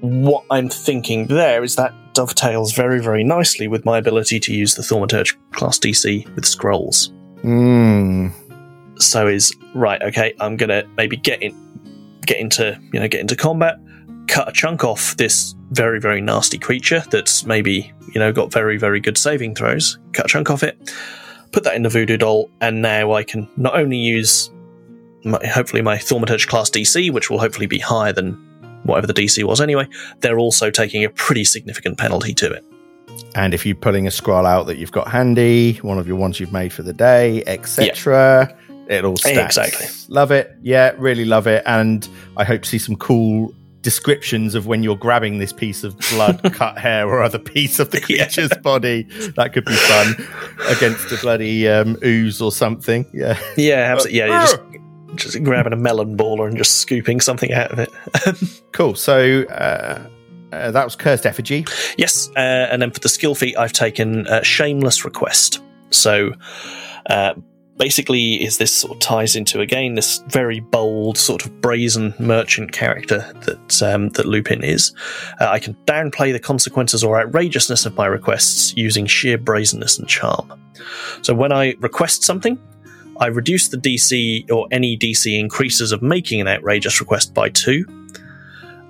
what I'm thinking there is that dovetails very, very nicely with my ability to use the Thaumaturge class DC with scrolls. Mm. So is right. Okay, I'm gonna maybe get in, get into you know get into combat, cut a chunk off this very very nasty creature that's maybe you know got very very good saving throws. Cut a chunk off it, put that in the voodoo doll, and now I can not only use my, hopefully my Thaumaturge class DC, which will hopefully be higher than whatever the DC was anyway. They're also taking a pretty significant penalty to it. And if you're pulling a scroll out that you've got handy, one of your ones you've made for the day, etc., it all stacks. Exactly. Love it. Yeah, really love it. And I hope to see some cool descriptions of when you're grabbing this piece of blood, cut hair, or other piece of the Yeah. creature's body. That could be fun against a bloody um, ooze or something. Yeah. Yeah, absolutely. Yeah, you're just just grabbing a melon baller and just scooping something out of it. Cool. So uh, uh, that was Cursed Effigy. Yes, uh, and then for the skill feat, I've taken uh, Shameless Request. So, uh, basically, is this sort of ties into again this very bold, sort of brazen merchant character that um, that Lupin is. Uh, I can downplay the consequences or outrageousness of my requests using sheer brazenness and charm. So, when I request something. I reduce the DC or any DC increases of making an outrageous request by two.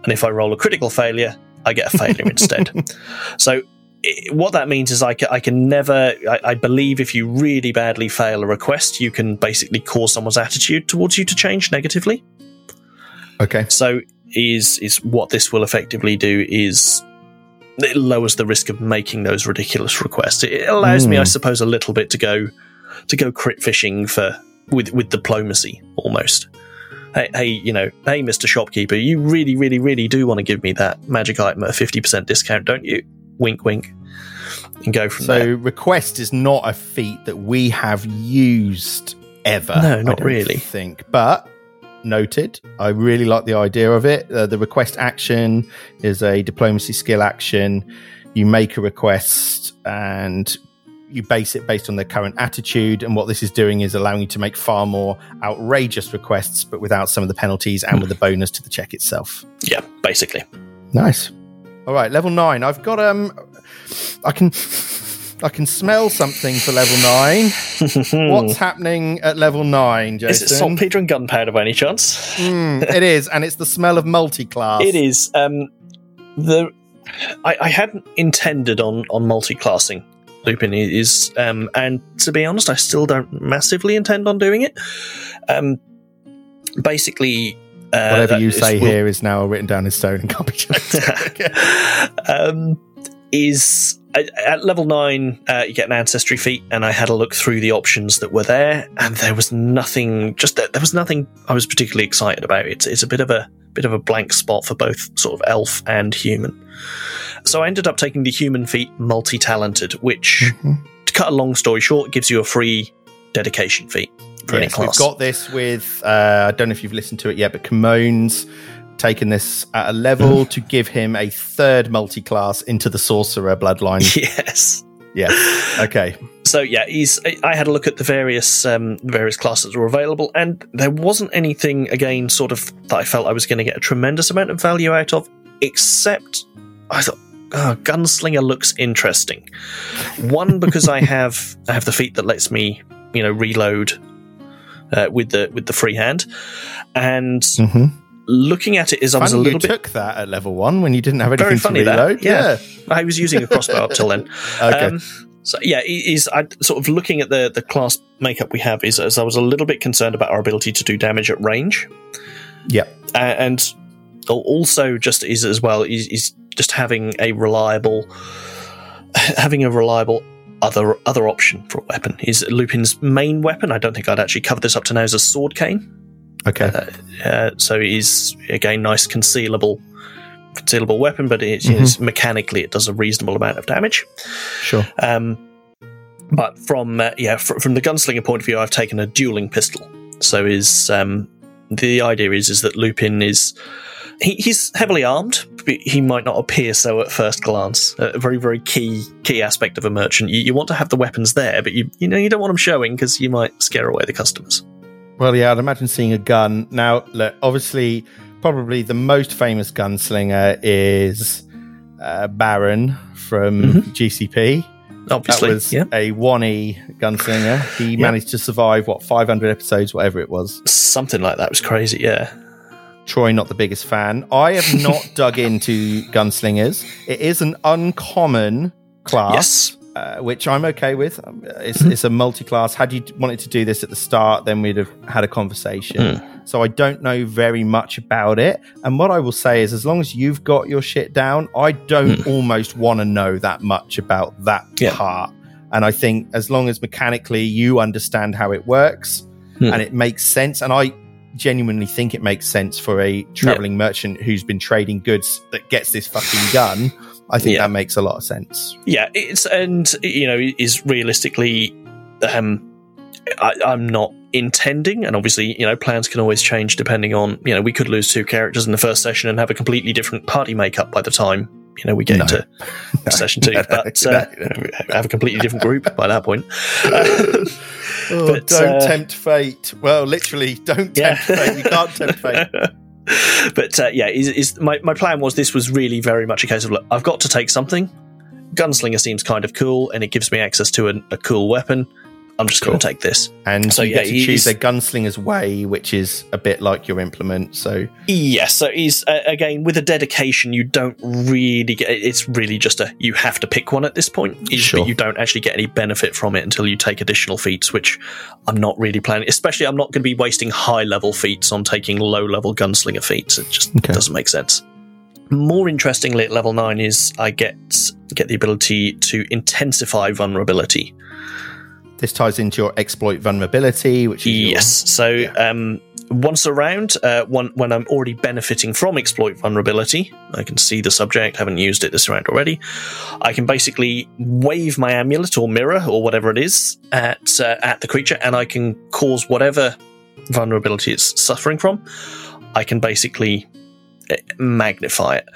And if I roll a critical failure, I get a failure instead. So i- what that means is I can, never. I, I believe if you really badly fail a request, you can basically cause someone's attitude towards you to change negatively. Okay. So is is what this will effectively do is it lowers the risk of making those ridiculous requests. It allows me, I Hmm. suppose, a little bit to go to go crit fishing for with with diplomacy almost. Hey, hey, you know, hey, Mister Shopkeeper, you really, really, really do want to give me that magic item at a fifty percent discount, don't you? Wink, wink, and go from So there. So, request is not a feat that we have used ever. No, not really. Think, but noted. I really like the idea of it. Uh, the request action is a diplomacy skill action. You make a request and you base it based on their current attitude. And what this is doing is allowing you to make far more outrageous requests, but without some of the penalties and with the bonus to the check itself. Yeah, basically. Nice. All right, level nine. I've got um, I can, I can smell something for level nine. What's happening at level nine, Jason? Is it saltpeter and gunpowder by any chance? Mm, it is, and it's the smell of multi-class. It is. Um, the I, I hadn't intended on on multi-classing Lupin is, um, and to be honest, I still don't massively intend on doing it. Um, basically, Whatever that you say will- here is now written down in stone and can't be changed. um, is at, level nine, uh, you get an ancestry feat, and I had a look through the options that were there, and there was nothing. Just there was nothing I was particularly excited about. It's it's a bit of a bit of a blank spot for both sort of elf and human. So I ended up taking the human feat multi-talented, which, Mm-hmm. to cut a long story short, gives you a free dedication feat any Yes, we've got this with. Uh, I don't know if you've listened to it yet, but Kimon's taken this at a level to give him a third multi-class into the sorcerer bloodline. yes. yes. Okay. So yeah, he's. I had a look at the various um, various classes that were available, and there wasn't anything again, sort of that I felt I was going to get a tremendous amount of value out of, except I thought. Oh, gunslinger looks interesting. One because I have I have the feat that lets me, you know, reload uh, with the with the free hand, and Mm-hmm. looking at it is I was a Funny you little bit took that at level one when you didn't have anything very funny to reload. that yeah. I was using a crossbow up till then. Okay. Um, so yeah, is I sort of looking at the the class makeup we have is as I was a little bit concerned about our ability to do damage at range, yeah. uh, and also just is as well is, is just having a reliable having a reliable other other option for a weapon is Lupin's main weapon. I don't think I'd actually covered this up to now as a sword cane. Okay. Uh, so it is again nice concealable concealable weapon, but it is mechanically it does a reasonable amount of damage. sure. Um, but from uh, yeah, fr- from the gunslinger point of view, I've taken a dueling pistol. So is um, the idea is is that Lupin is he, he's heavily armed. But he might not appear so at first glance. A very very key key aspect of a merchant. You, you want to have the weapons there, but you you know you don't want them showing because you might scare away the customers. Well, yeah, I'd imagine seeing a gun. Now, look, obviously, probably the most famous gunslinger is uh, Baron from Mhm. GCP. Obviously, that was yeah, a one-e gunslinger. He managed to survive what 500 episodes, whatever it was. something like that was crazy. Yeah, Troy, not the biggest fan. I have not dug into gunslingers. It is an uncommon class. yes, uh, which I'm okay with. Um, It's, it's a multi-class. Had you wanted to do this at the start, then we'd have had a conversation. So I don't know very much about it. And what I will say is, as long as you've got your shit down, I don't almost want to know that much about that Yeah. part. And I think as long as mechanically you understand how it works Hmm. and it makes sense, and I genuinely think it makes sense for a traveling merchant who's been trading goods that gets this fucking gun. I think Yeah. that makes a lot of sense. yeah. It's and you know is realistically, um, I, I'm not intending, and obviously you know plans can always change depending on you know we could lose two characters in the first session and have a completely different party makeup by the time you know we get No. into session two, No, but uh, no. have a completely different group by that point. Oh, But, don't uh, tempt fate. Well, literally, don't Yeah. tempt fate. You can't tempt fate. but uh, yeah, is, is my my plan was this was really very much a case of look, I've got to take something. Gunslinger seems kind of cool, and it gives me access to a, a cool weapon. I'm just going to take this. And So, you yeah, get to choose a gunslinger's way, which is a bit like your implement. So, Yes, so he's uh, again with a dedication. You don't really get. It's really just a you have to pick one at this point. Sure. But you don't actually get any benefit from it until you take additional feats, which I'm not really planning. Especially, I'm not going to be wasting high level feats on taking low level gunslinger feats. It just Okay. doesn't make sense. More interestingly, at level nine is I get get the ability to intensify vulnerability. This ties into your exploit vulnerability, which is your- Yes. So um, once around, uh, one, when I'm already benefiting from exploit vulnerability, I can see the subject, haven't used it this round already. I can basically wave my amulet or mirror or whatever it is at uh, at the creature, and I can cause whatever vulnerability it's suffering from. I can basically uh, magnify it.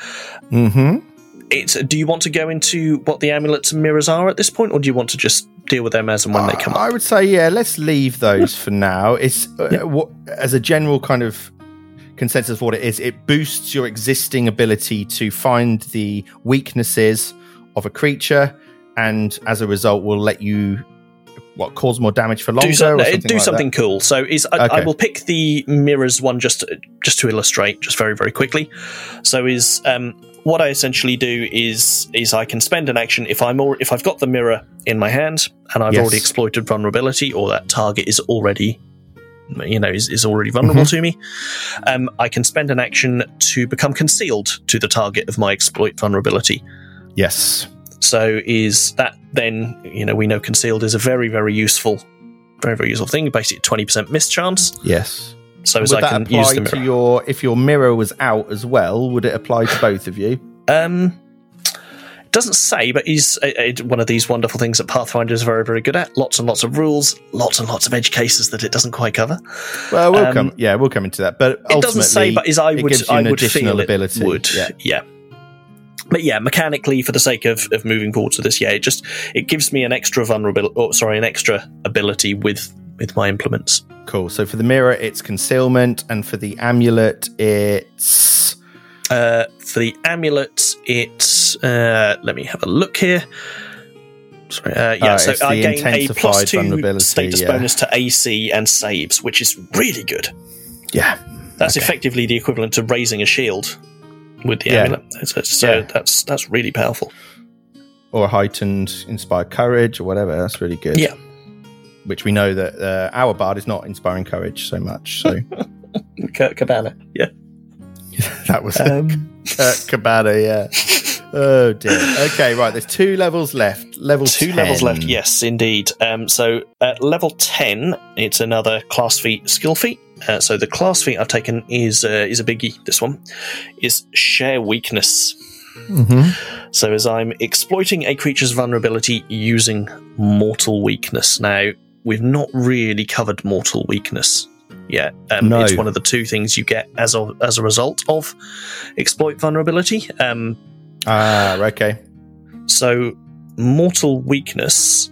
Mhm. It's. Do you want to go into what the amulets and mirrors are at this point, or do you want to just deal with them as and when they come up? I would say, yeah, let's leave those for now. It's uh, what, as a general kind of consensus of what it is. It boosts your existing ability to find the weaknesses of a creature, and as a result, will let you what cause more damage for longer do, some- something do like something cool. So is I, I will pick the mirrors one just just to illustrate, just very very quickly. So is um, what I essentially do is is I can spend an action if I'm or if I've got the mirror in my hand and I've Yes. already exploited vulnerability or that target is already you know is, is already vulnerable Mm-hmm. to me um, i can spend an action to become concealed to the target of my exploit vulnerability. Yes. So is that then you know we know concealed is a very very useful, very very useful thing. Basically, twenty percent miss chance. Yes. So as would I that can use apply the to mirror. your if your mirror was out as well? Would it apply to both of you? Um, it doesn't say, but he's uh, uh, one of these wonderful things that Pathfinder is very, very good at. Lots and lots of rules, lots and lots of edge cases that it doesn't quite cover. Well, we'll Um, come. Yeah, we'll come into that. But It doesn't say, but is I would, I would feel ability. it would. Yeah. yeah. But yeah, mechanically, for the sake of, of moving forward to this, yeah, it just it gives me an extra vulnerability. Oh, sorry, an extra ability with with my implements. Cool. So for the mirror, it's concealment, and for the amulet, it's Uh, for the amulet, it's uh, let me have a look here. Sorry, uh, yeah, Oh, so I gain a plus two vulnerability, status yeah. bonus to AC and saves, which is really good. yeah. That's Okay. effectively the equivalent to raising a shield with the Yeah. amulet. So, so Yeah. that's that's really powerful. or heightened inspired courage or whatever. That's really good. Yeah. Which we know that uh, our bard is not inspiring courage so much. So Kurt Cabana, yeah. that was Um, Kurt Cabana. Yeah. Oh dear. Okay, right. There's two levels left. Level Two 10. levels left, yes, indeed. Um, so at level 10, it's another class feat skill feat. Uh, so the class feat I've taken is uh, is a biggie, this one, is share weakness. Mhm. So as I'm exploiting a creature's vulnerability using mortal weakness. Now, we've not really covered mortal weakness yet. Um, No. It's one of the two things you get as a, as a result of exploit vulnerability. Um, Ah, okay. so, mortal weakness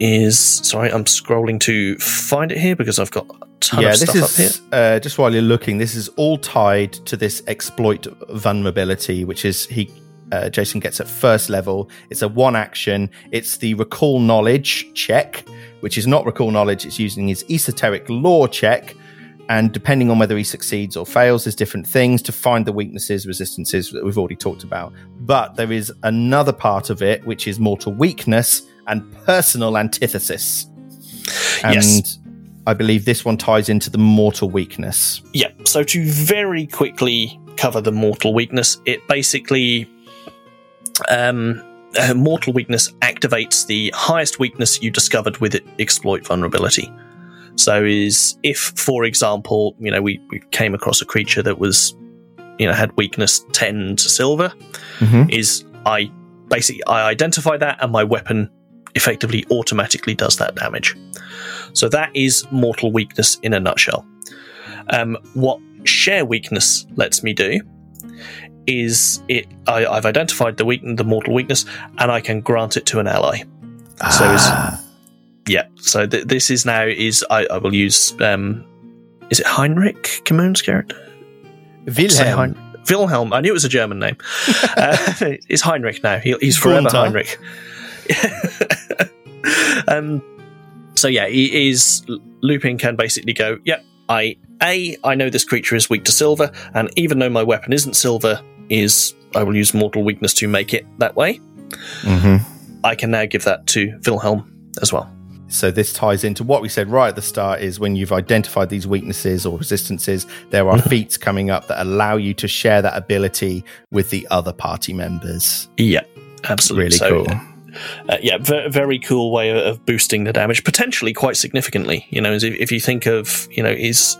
is. Sorry, I'm scrolling to find it here because I've got a ton yeah, of this stuff up here. is uh, just while you're looking. This is all tied to this exploit vulnerability, which is he. Uh, Jason gets at first level. It's a one action. It's the recall knowledge check, which is not recall knowledge. It's using his esoteric lore check, and depending on whether he succeeds or fails, there's different things to find the weaknesses, resistances that we've already talked about. But there is another part of it, which is mortal weakness and personal antithesis. And Yes. I believe this one ties into the mortal weakness. Yeah, so to very quickly cover the mortal weakness, it basically. Um, uh, mortal weakness activates the highest weakness you discovered with it, exploit vulnerability. So is if, for example, you know, we, we came across a creature that was, you know, had weakness ten to silver, Mhm. is I basically I identify that and my weapon effectively automatically does that damage. So that is mortal weakness in a nutshell. Um, what share weakness lets me do is it I, I've identified the weak the mortal weakness and I can grant it to an ally. So is- Ah, Yeah. So th- this is now is I, I will use um, is it Heinrich Kimon's character? Wilhelm. Hein- Wilhelm. I knew it was a German name. uh, it's Heinrich now. He, he's forever Gunther. Heinrich. um, so yeah, he is. Lupin can basically go. Yep. I a I know this creature is weak to silver, and even though my weapon isn't silver, is I will use mortal weakness to make it that way. Mhm. I can now give that to Wilhelm as well. So this ties into what we said right at the start is when you've identified these weaknesses or resistances, there are feats coming up that allow you to share that ability with the other party members. Yeah, absolutely. Really So, cool. Uh, yeah, ve- very cool way of boosting the damage, potentially quite significantly. You know, if, if you think of, you know, is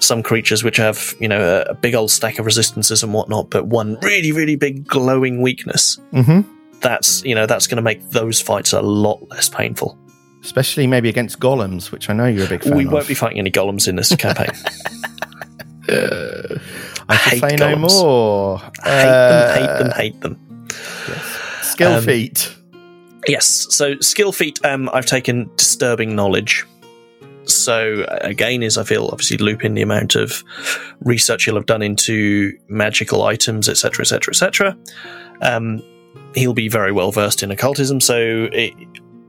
some creatures which have, you know, a, a big old stack of resistances and whatnot, but one really, really big glowing weakness. hmm That's, you know, that's going to make those fights a lot less painful. Especially maybe against golems, which I know you're a big fan of. we of. won't be fighting any golems in this campaign. I can hate say no golems. more. hate them, hate them, hate them. Skill Um, feat. Yes. So skill feat, um, I've taken disturbing knowledge. So uh, again, is I feel obviously Lupin the amount of research he'll have done into magical items, etc., etc., etc. Um, he'll be very well versed in occultism. So it,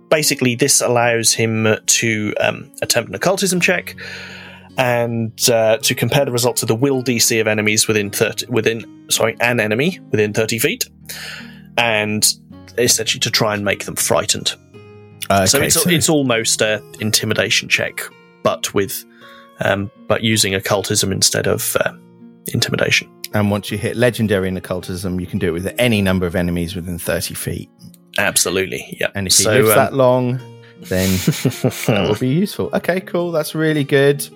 basically, this allows him to um, attempt an occultism check and uh, to compare the results of the will DC of enemies within thirty within sorry an enemy within thirty feet, and essentially to try and make them frightened. so Okay, it's it's almost a intimidation check, but with um, but using occultism instead of uh, intimidation. And once you hit legendary in occultism, you can do it with any number of enemies within 30 feet. Absolutely. Yeah. And if he So, lives um, that long, then that will be useful. Okay, cool. That's really good.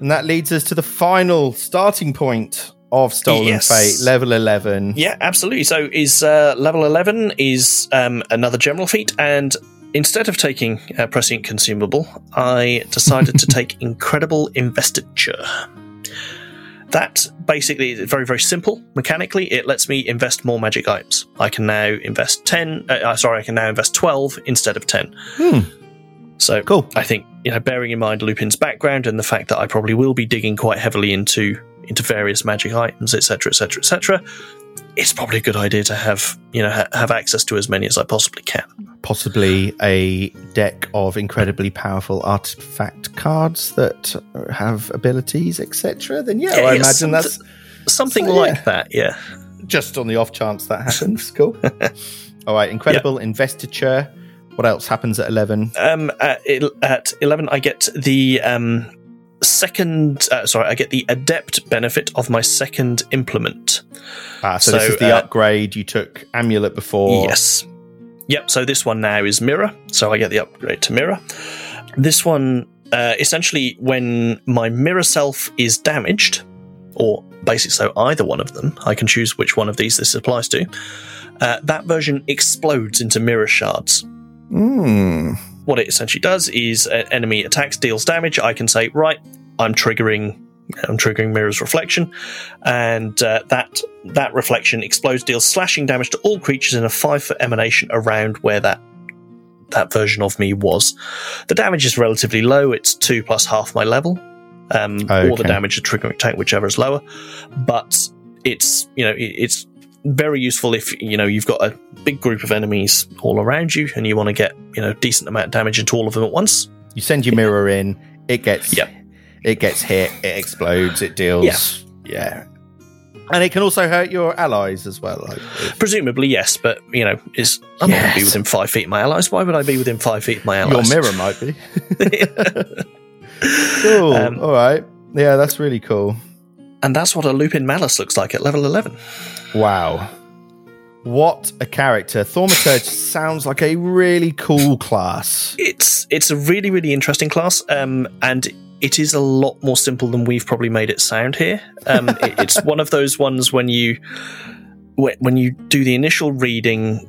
And that leads us to the final starting point of Stolen Yes. Fate, level 11. Yeah, absolutely. So is uh, level eleven is um, another general feat, and instead of taking uh, prescient consumable, I decided to take incredible investiture. That basically is very very simple mechanically. It lets me invest more magic items. I can now invest ten. Uh, uh, sorry, I can now invest twelve instead of ten. Hmm. So Cool. I think you know, bearing in mind Lupin's background and the fact that I probably will be digging quite heavily into into various magic items, etc., etc., etc., it's probably a good idea to have you know ha- have access to as many as I possibly can. Possibly a deck of incredibly powerful artifact cards that have abilities, etc. Then, yeah, Yeah, I yeah, imagine some- that's Something So, like yeah. that, yeah. just on the off chance that happens. Cool. All right, incredible investiture. What else happens at 11? Um, at, at eleven, I get the um second. Uh, sorry, I get the adept benefit of my second implement. Ah, so, So, this is the uh, upgrade. You took amulet before. Yes. Yep. So this one now is mirror. So I get the upgrade to mirror. This one, uh, essentially, when my mirror self is damaged, or basically, so either one of them, I can choose which one of these this applies to. Uh, that version explodes into mirror shards. Mm. What it essentially does is, an enemy attacks, deals damage. I can say, right, I'm triggering. I'm triggering Mirror's reflection, and uh, that that reflection explodes, deals slashing damage to all creatures in a five foot emanation around where that that version of me was. The damage is relatively low; it's two plus half my level, um, or the Okay. damage of triggering tank, whichever is lower. But it's you know it, it's very useful if you know you've got a big group of enemies all around you and you want to get you know decent amount of damage into all of them at once. You send your mirror in. It gets. Yep. It gets hit. It explodes. It deals. Yeah. Yeah. And it can also hurt your allies as well. Like, Presumably, yes, but you know, is I'm not going to be within five feet of my allies. Why would I be within five feet of my allies? your mirror might be. cool. Um, All right. Yeah, that's really cool. and that's what a Lupin Malus looks like at level eleven. Wow. What a character. Thaumaturge sounds like a really cool class. It's it's a really really interesting class, um, and it is a lot more simple than we've probably made it sound here. Um, it- it's one of those ones when you when you do the initial reading,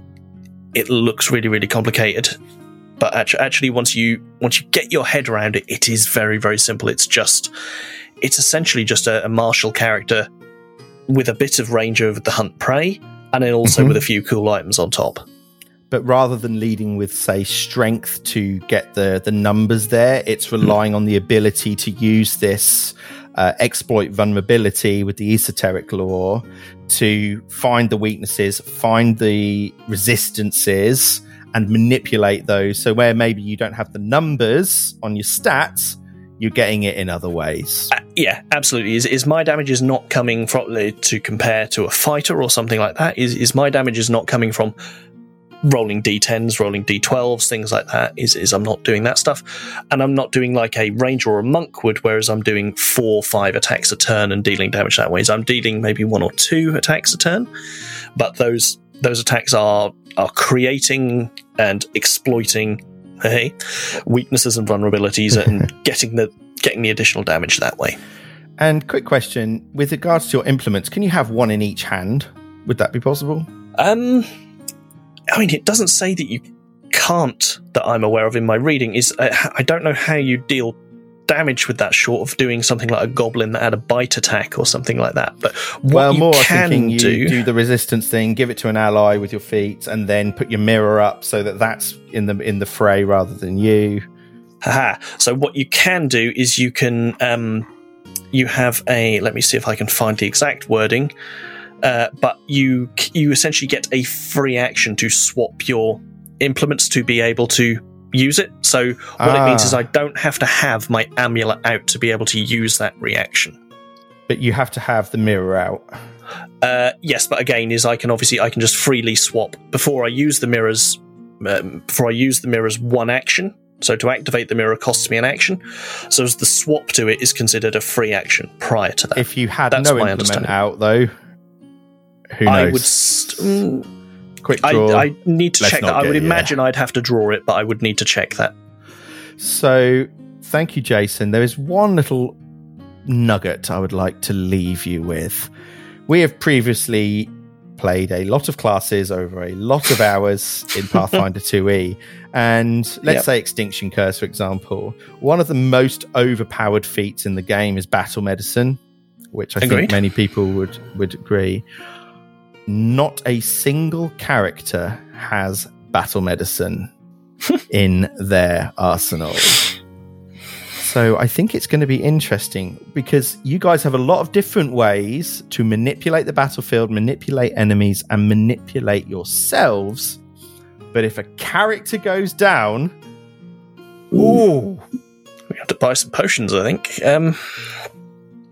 it looks really really complicated. But actually, actually, once you once you get your head around it, it is very very simple. It's just it's essentially just a, a martial character with a bit of range over the hunt prey, and then also Mhm. with a few cool items on top. But rather than leading with, say, strength to get the, the numbers there, it's relying on the ability to use this uh, exploit vulnerability with the esoteric lore to find the weaknesses, find the resistances, and manipulate those. So, where maybe you don't have the numbers on your stats, you're getting it in other ways. Uh, yeah, absolutely. Is is my damage is not coming from to compare to a fighter or something like that? Is is my damage is not coming from rolling d10s, rolling d12s, things like that? Is is I'm not doing that stuff, and I'm not doing like a ranger or a monk would, whereas I'm doing four, five attacks a turn and dealing damage that way. So I'm dealing maybe one or two attacks a turn, but those those attacks are are creating and exploiting hey weaknesses and vulnerabilities and getting the getting the additional damage that way. And quick question with regards to your implements, can you have one in each hand? Would that be possible? Um, I mean, it doesn't say that you can't that I'm aware of in my reading. Is uh, I don't know how you deal damage with that short of doing something like a goblin that had a bite attack or something like that. But what well, you more can thinking you do, do. the resistance thing, give it to an ally with your feet, and then put your mirror up so that that's in the in the fray rather than you. Haha. So what you can do is you can um, you have a let me see if I can find the exact wording. Uh, but you you essentially get a free action to swap your implements to be able to use it. So what it means Ah. is I don't have to have my amulet out to be able to use that reaction. But you have to have the mirror out. Uh, yes, but again, is I can obviously I can just freely swap before I use the mirrors. Um, before I use the mirrors, one action. So to activate the mirror costs me an action. So as the swap to it is considered a free action prior to that. If you had That's no my implement out, though, Who I knows? would. St- mm, Quick I, draw. I need to Let's check that. I would yeah. imagine I'd have to draw it, but I would need to check that. So, thank you, Jason. There is one little nugget I would like to leave you with. We have previously played a lot of classes over a lot of hours in Pathfinder 2e. And let's Yep. say Extinction Curse, for example. One of the most overpowered feats in the game is Battle Medicine, which I think many people would, would agree. Not a single character has Battle Medicine in their arsenal. So I think it's going to be interesting because you guys have a lot of different ways to manipulate the battlefield, manipulate enemies, and manipulate yourselves. But if a character goes down, ooh, We have to buy some potions, I think. Um,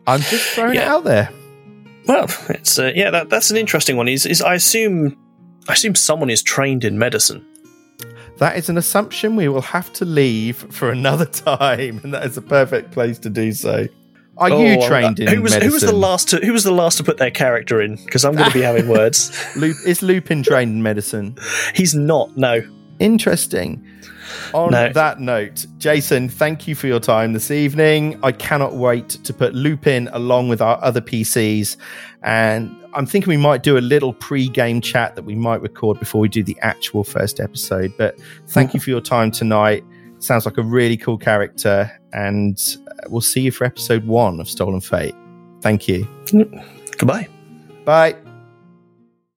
I'm just throwing it out there. Well, it's uh, yeah, that, that's an interesting one. Is is I assume I assume someone is trained in medicine. That is an assumption we will have to leave for another time, and that is a perfect place to do so. Are you Oh, trained in who was medicine? who was the last to who was the last to put their character in? Because I'm going to be having words. Lu- is Lupin trained in medicine? He's not. No. Interesting. On No. that note, Jason, thank you for your time this evening. I cannot wait to put Lupin along with our other PCs. And I'm thinking we might do a little pre game chat that we might record before we do the actual first episode. But thank you for your time tonight. Sounds like a really cool character. And uh, we'll see you for episode one of Stolen Fate. Thank you. Goodbye. Bye.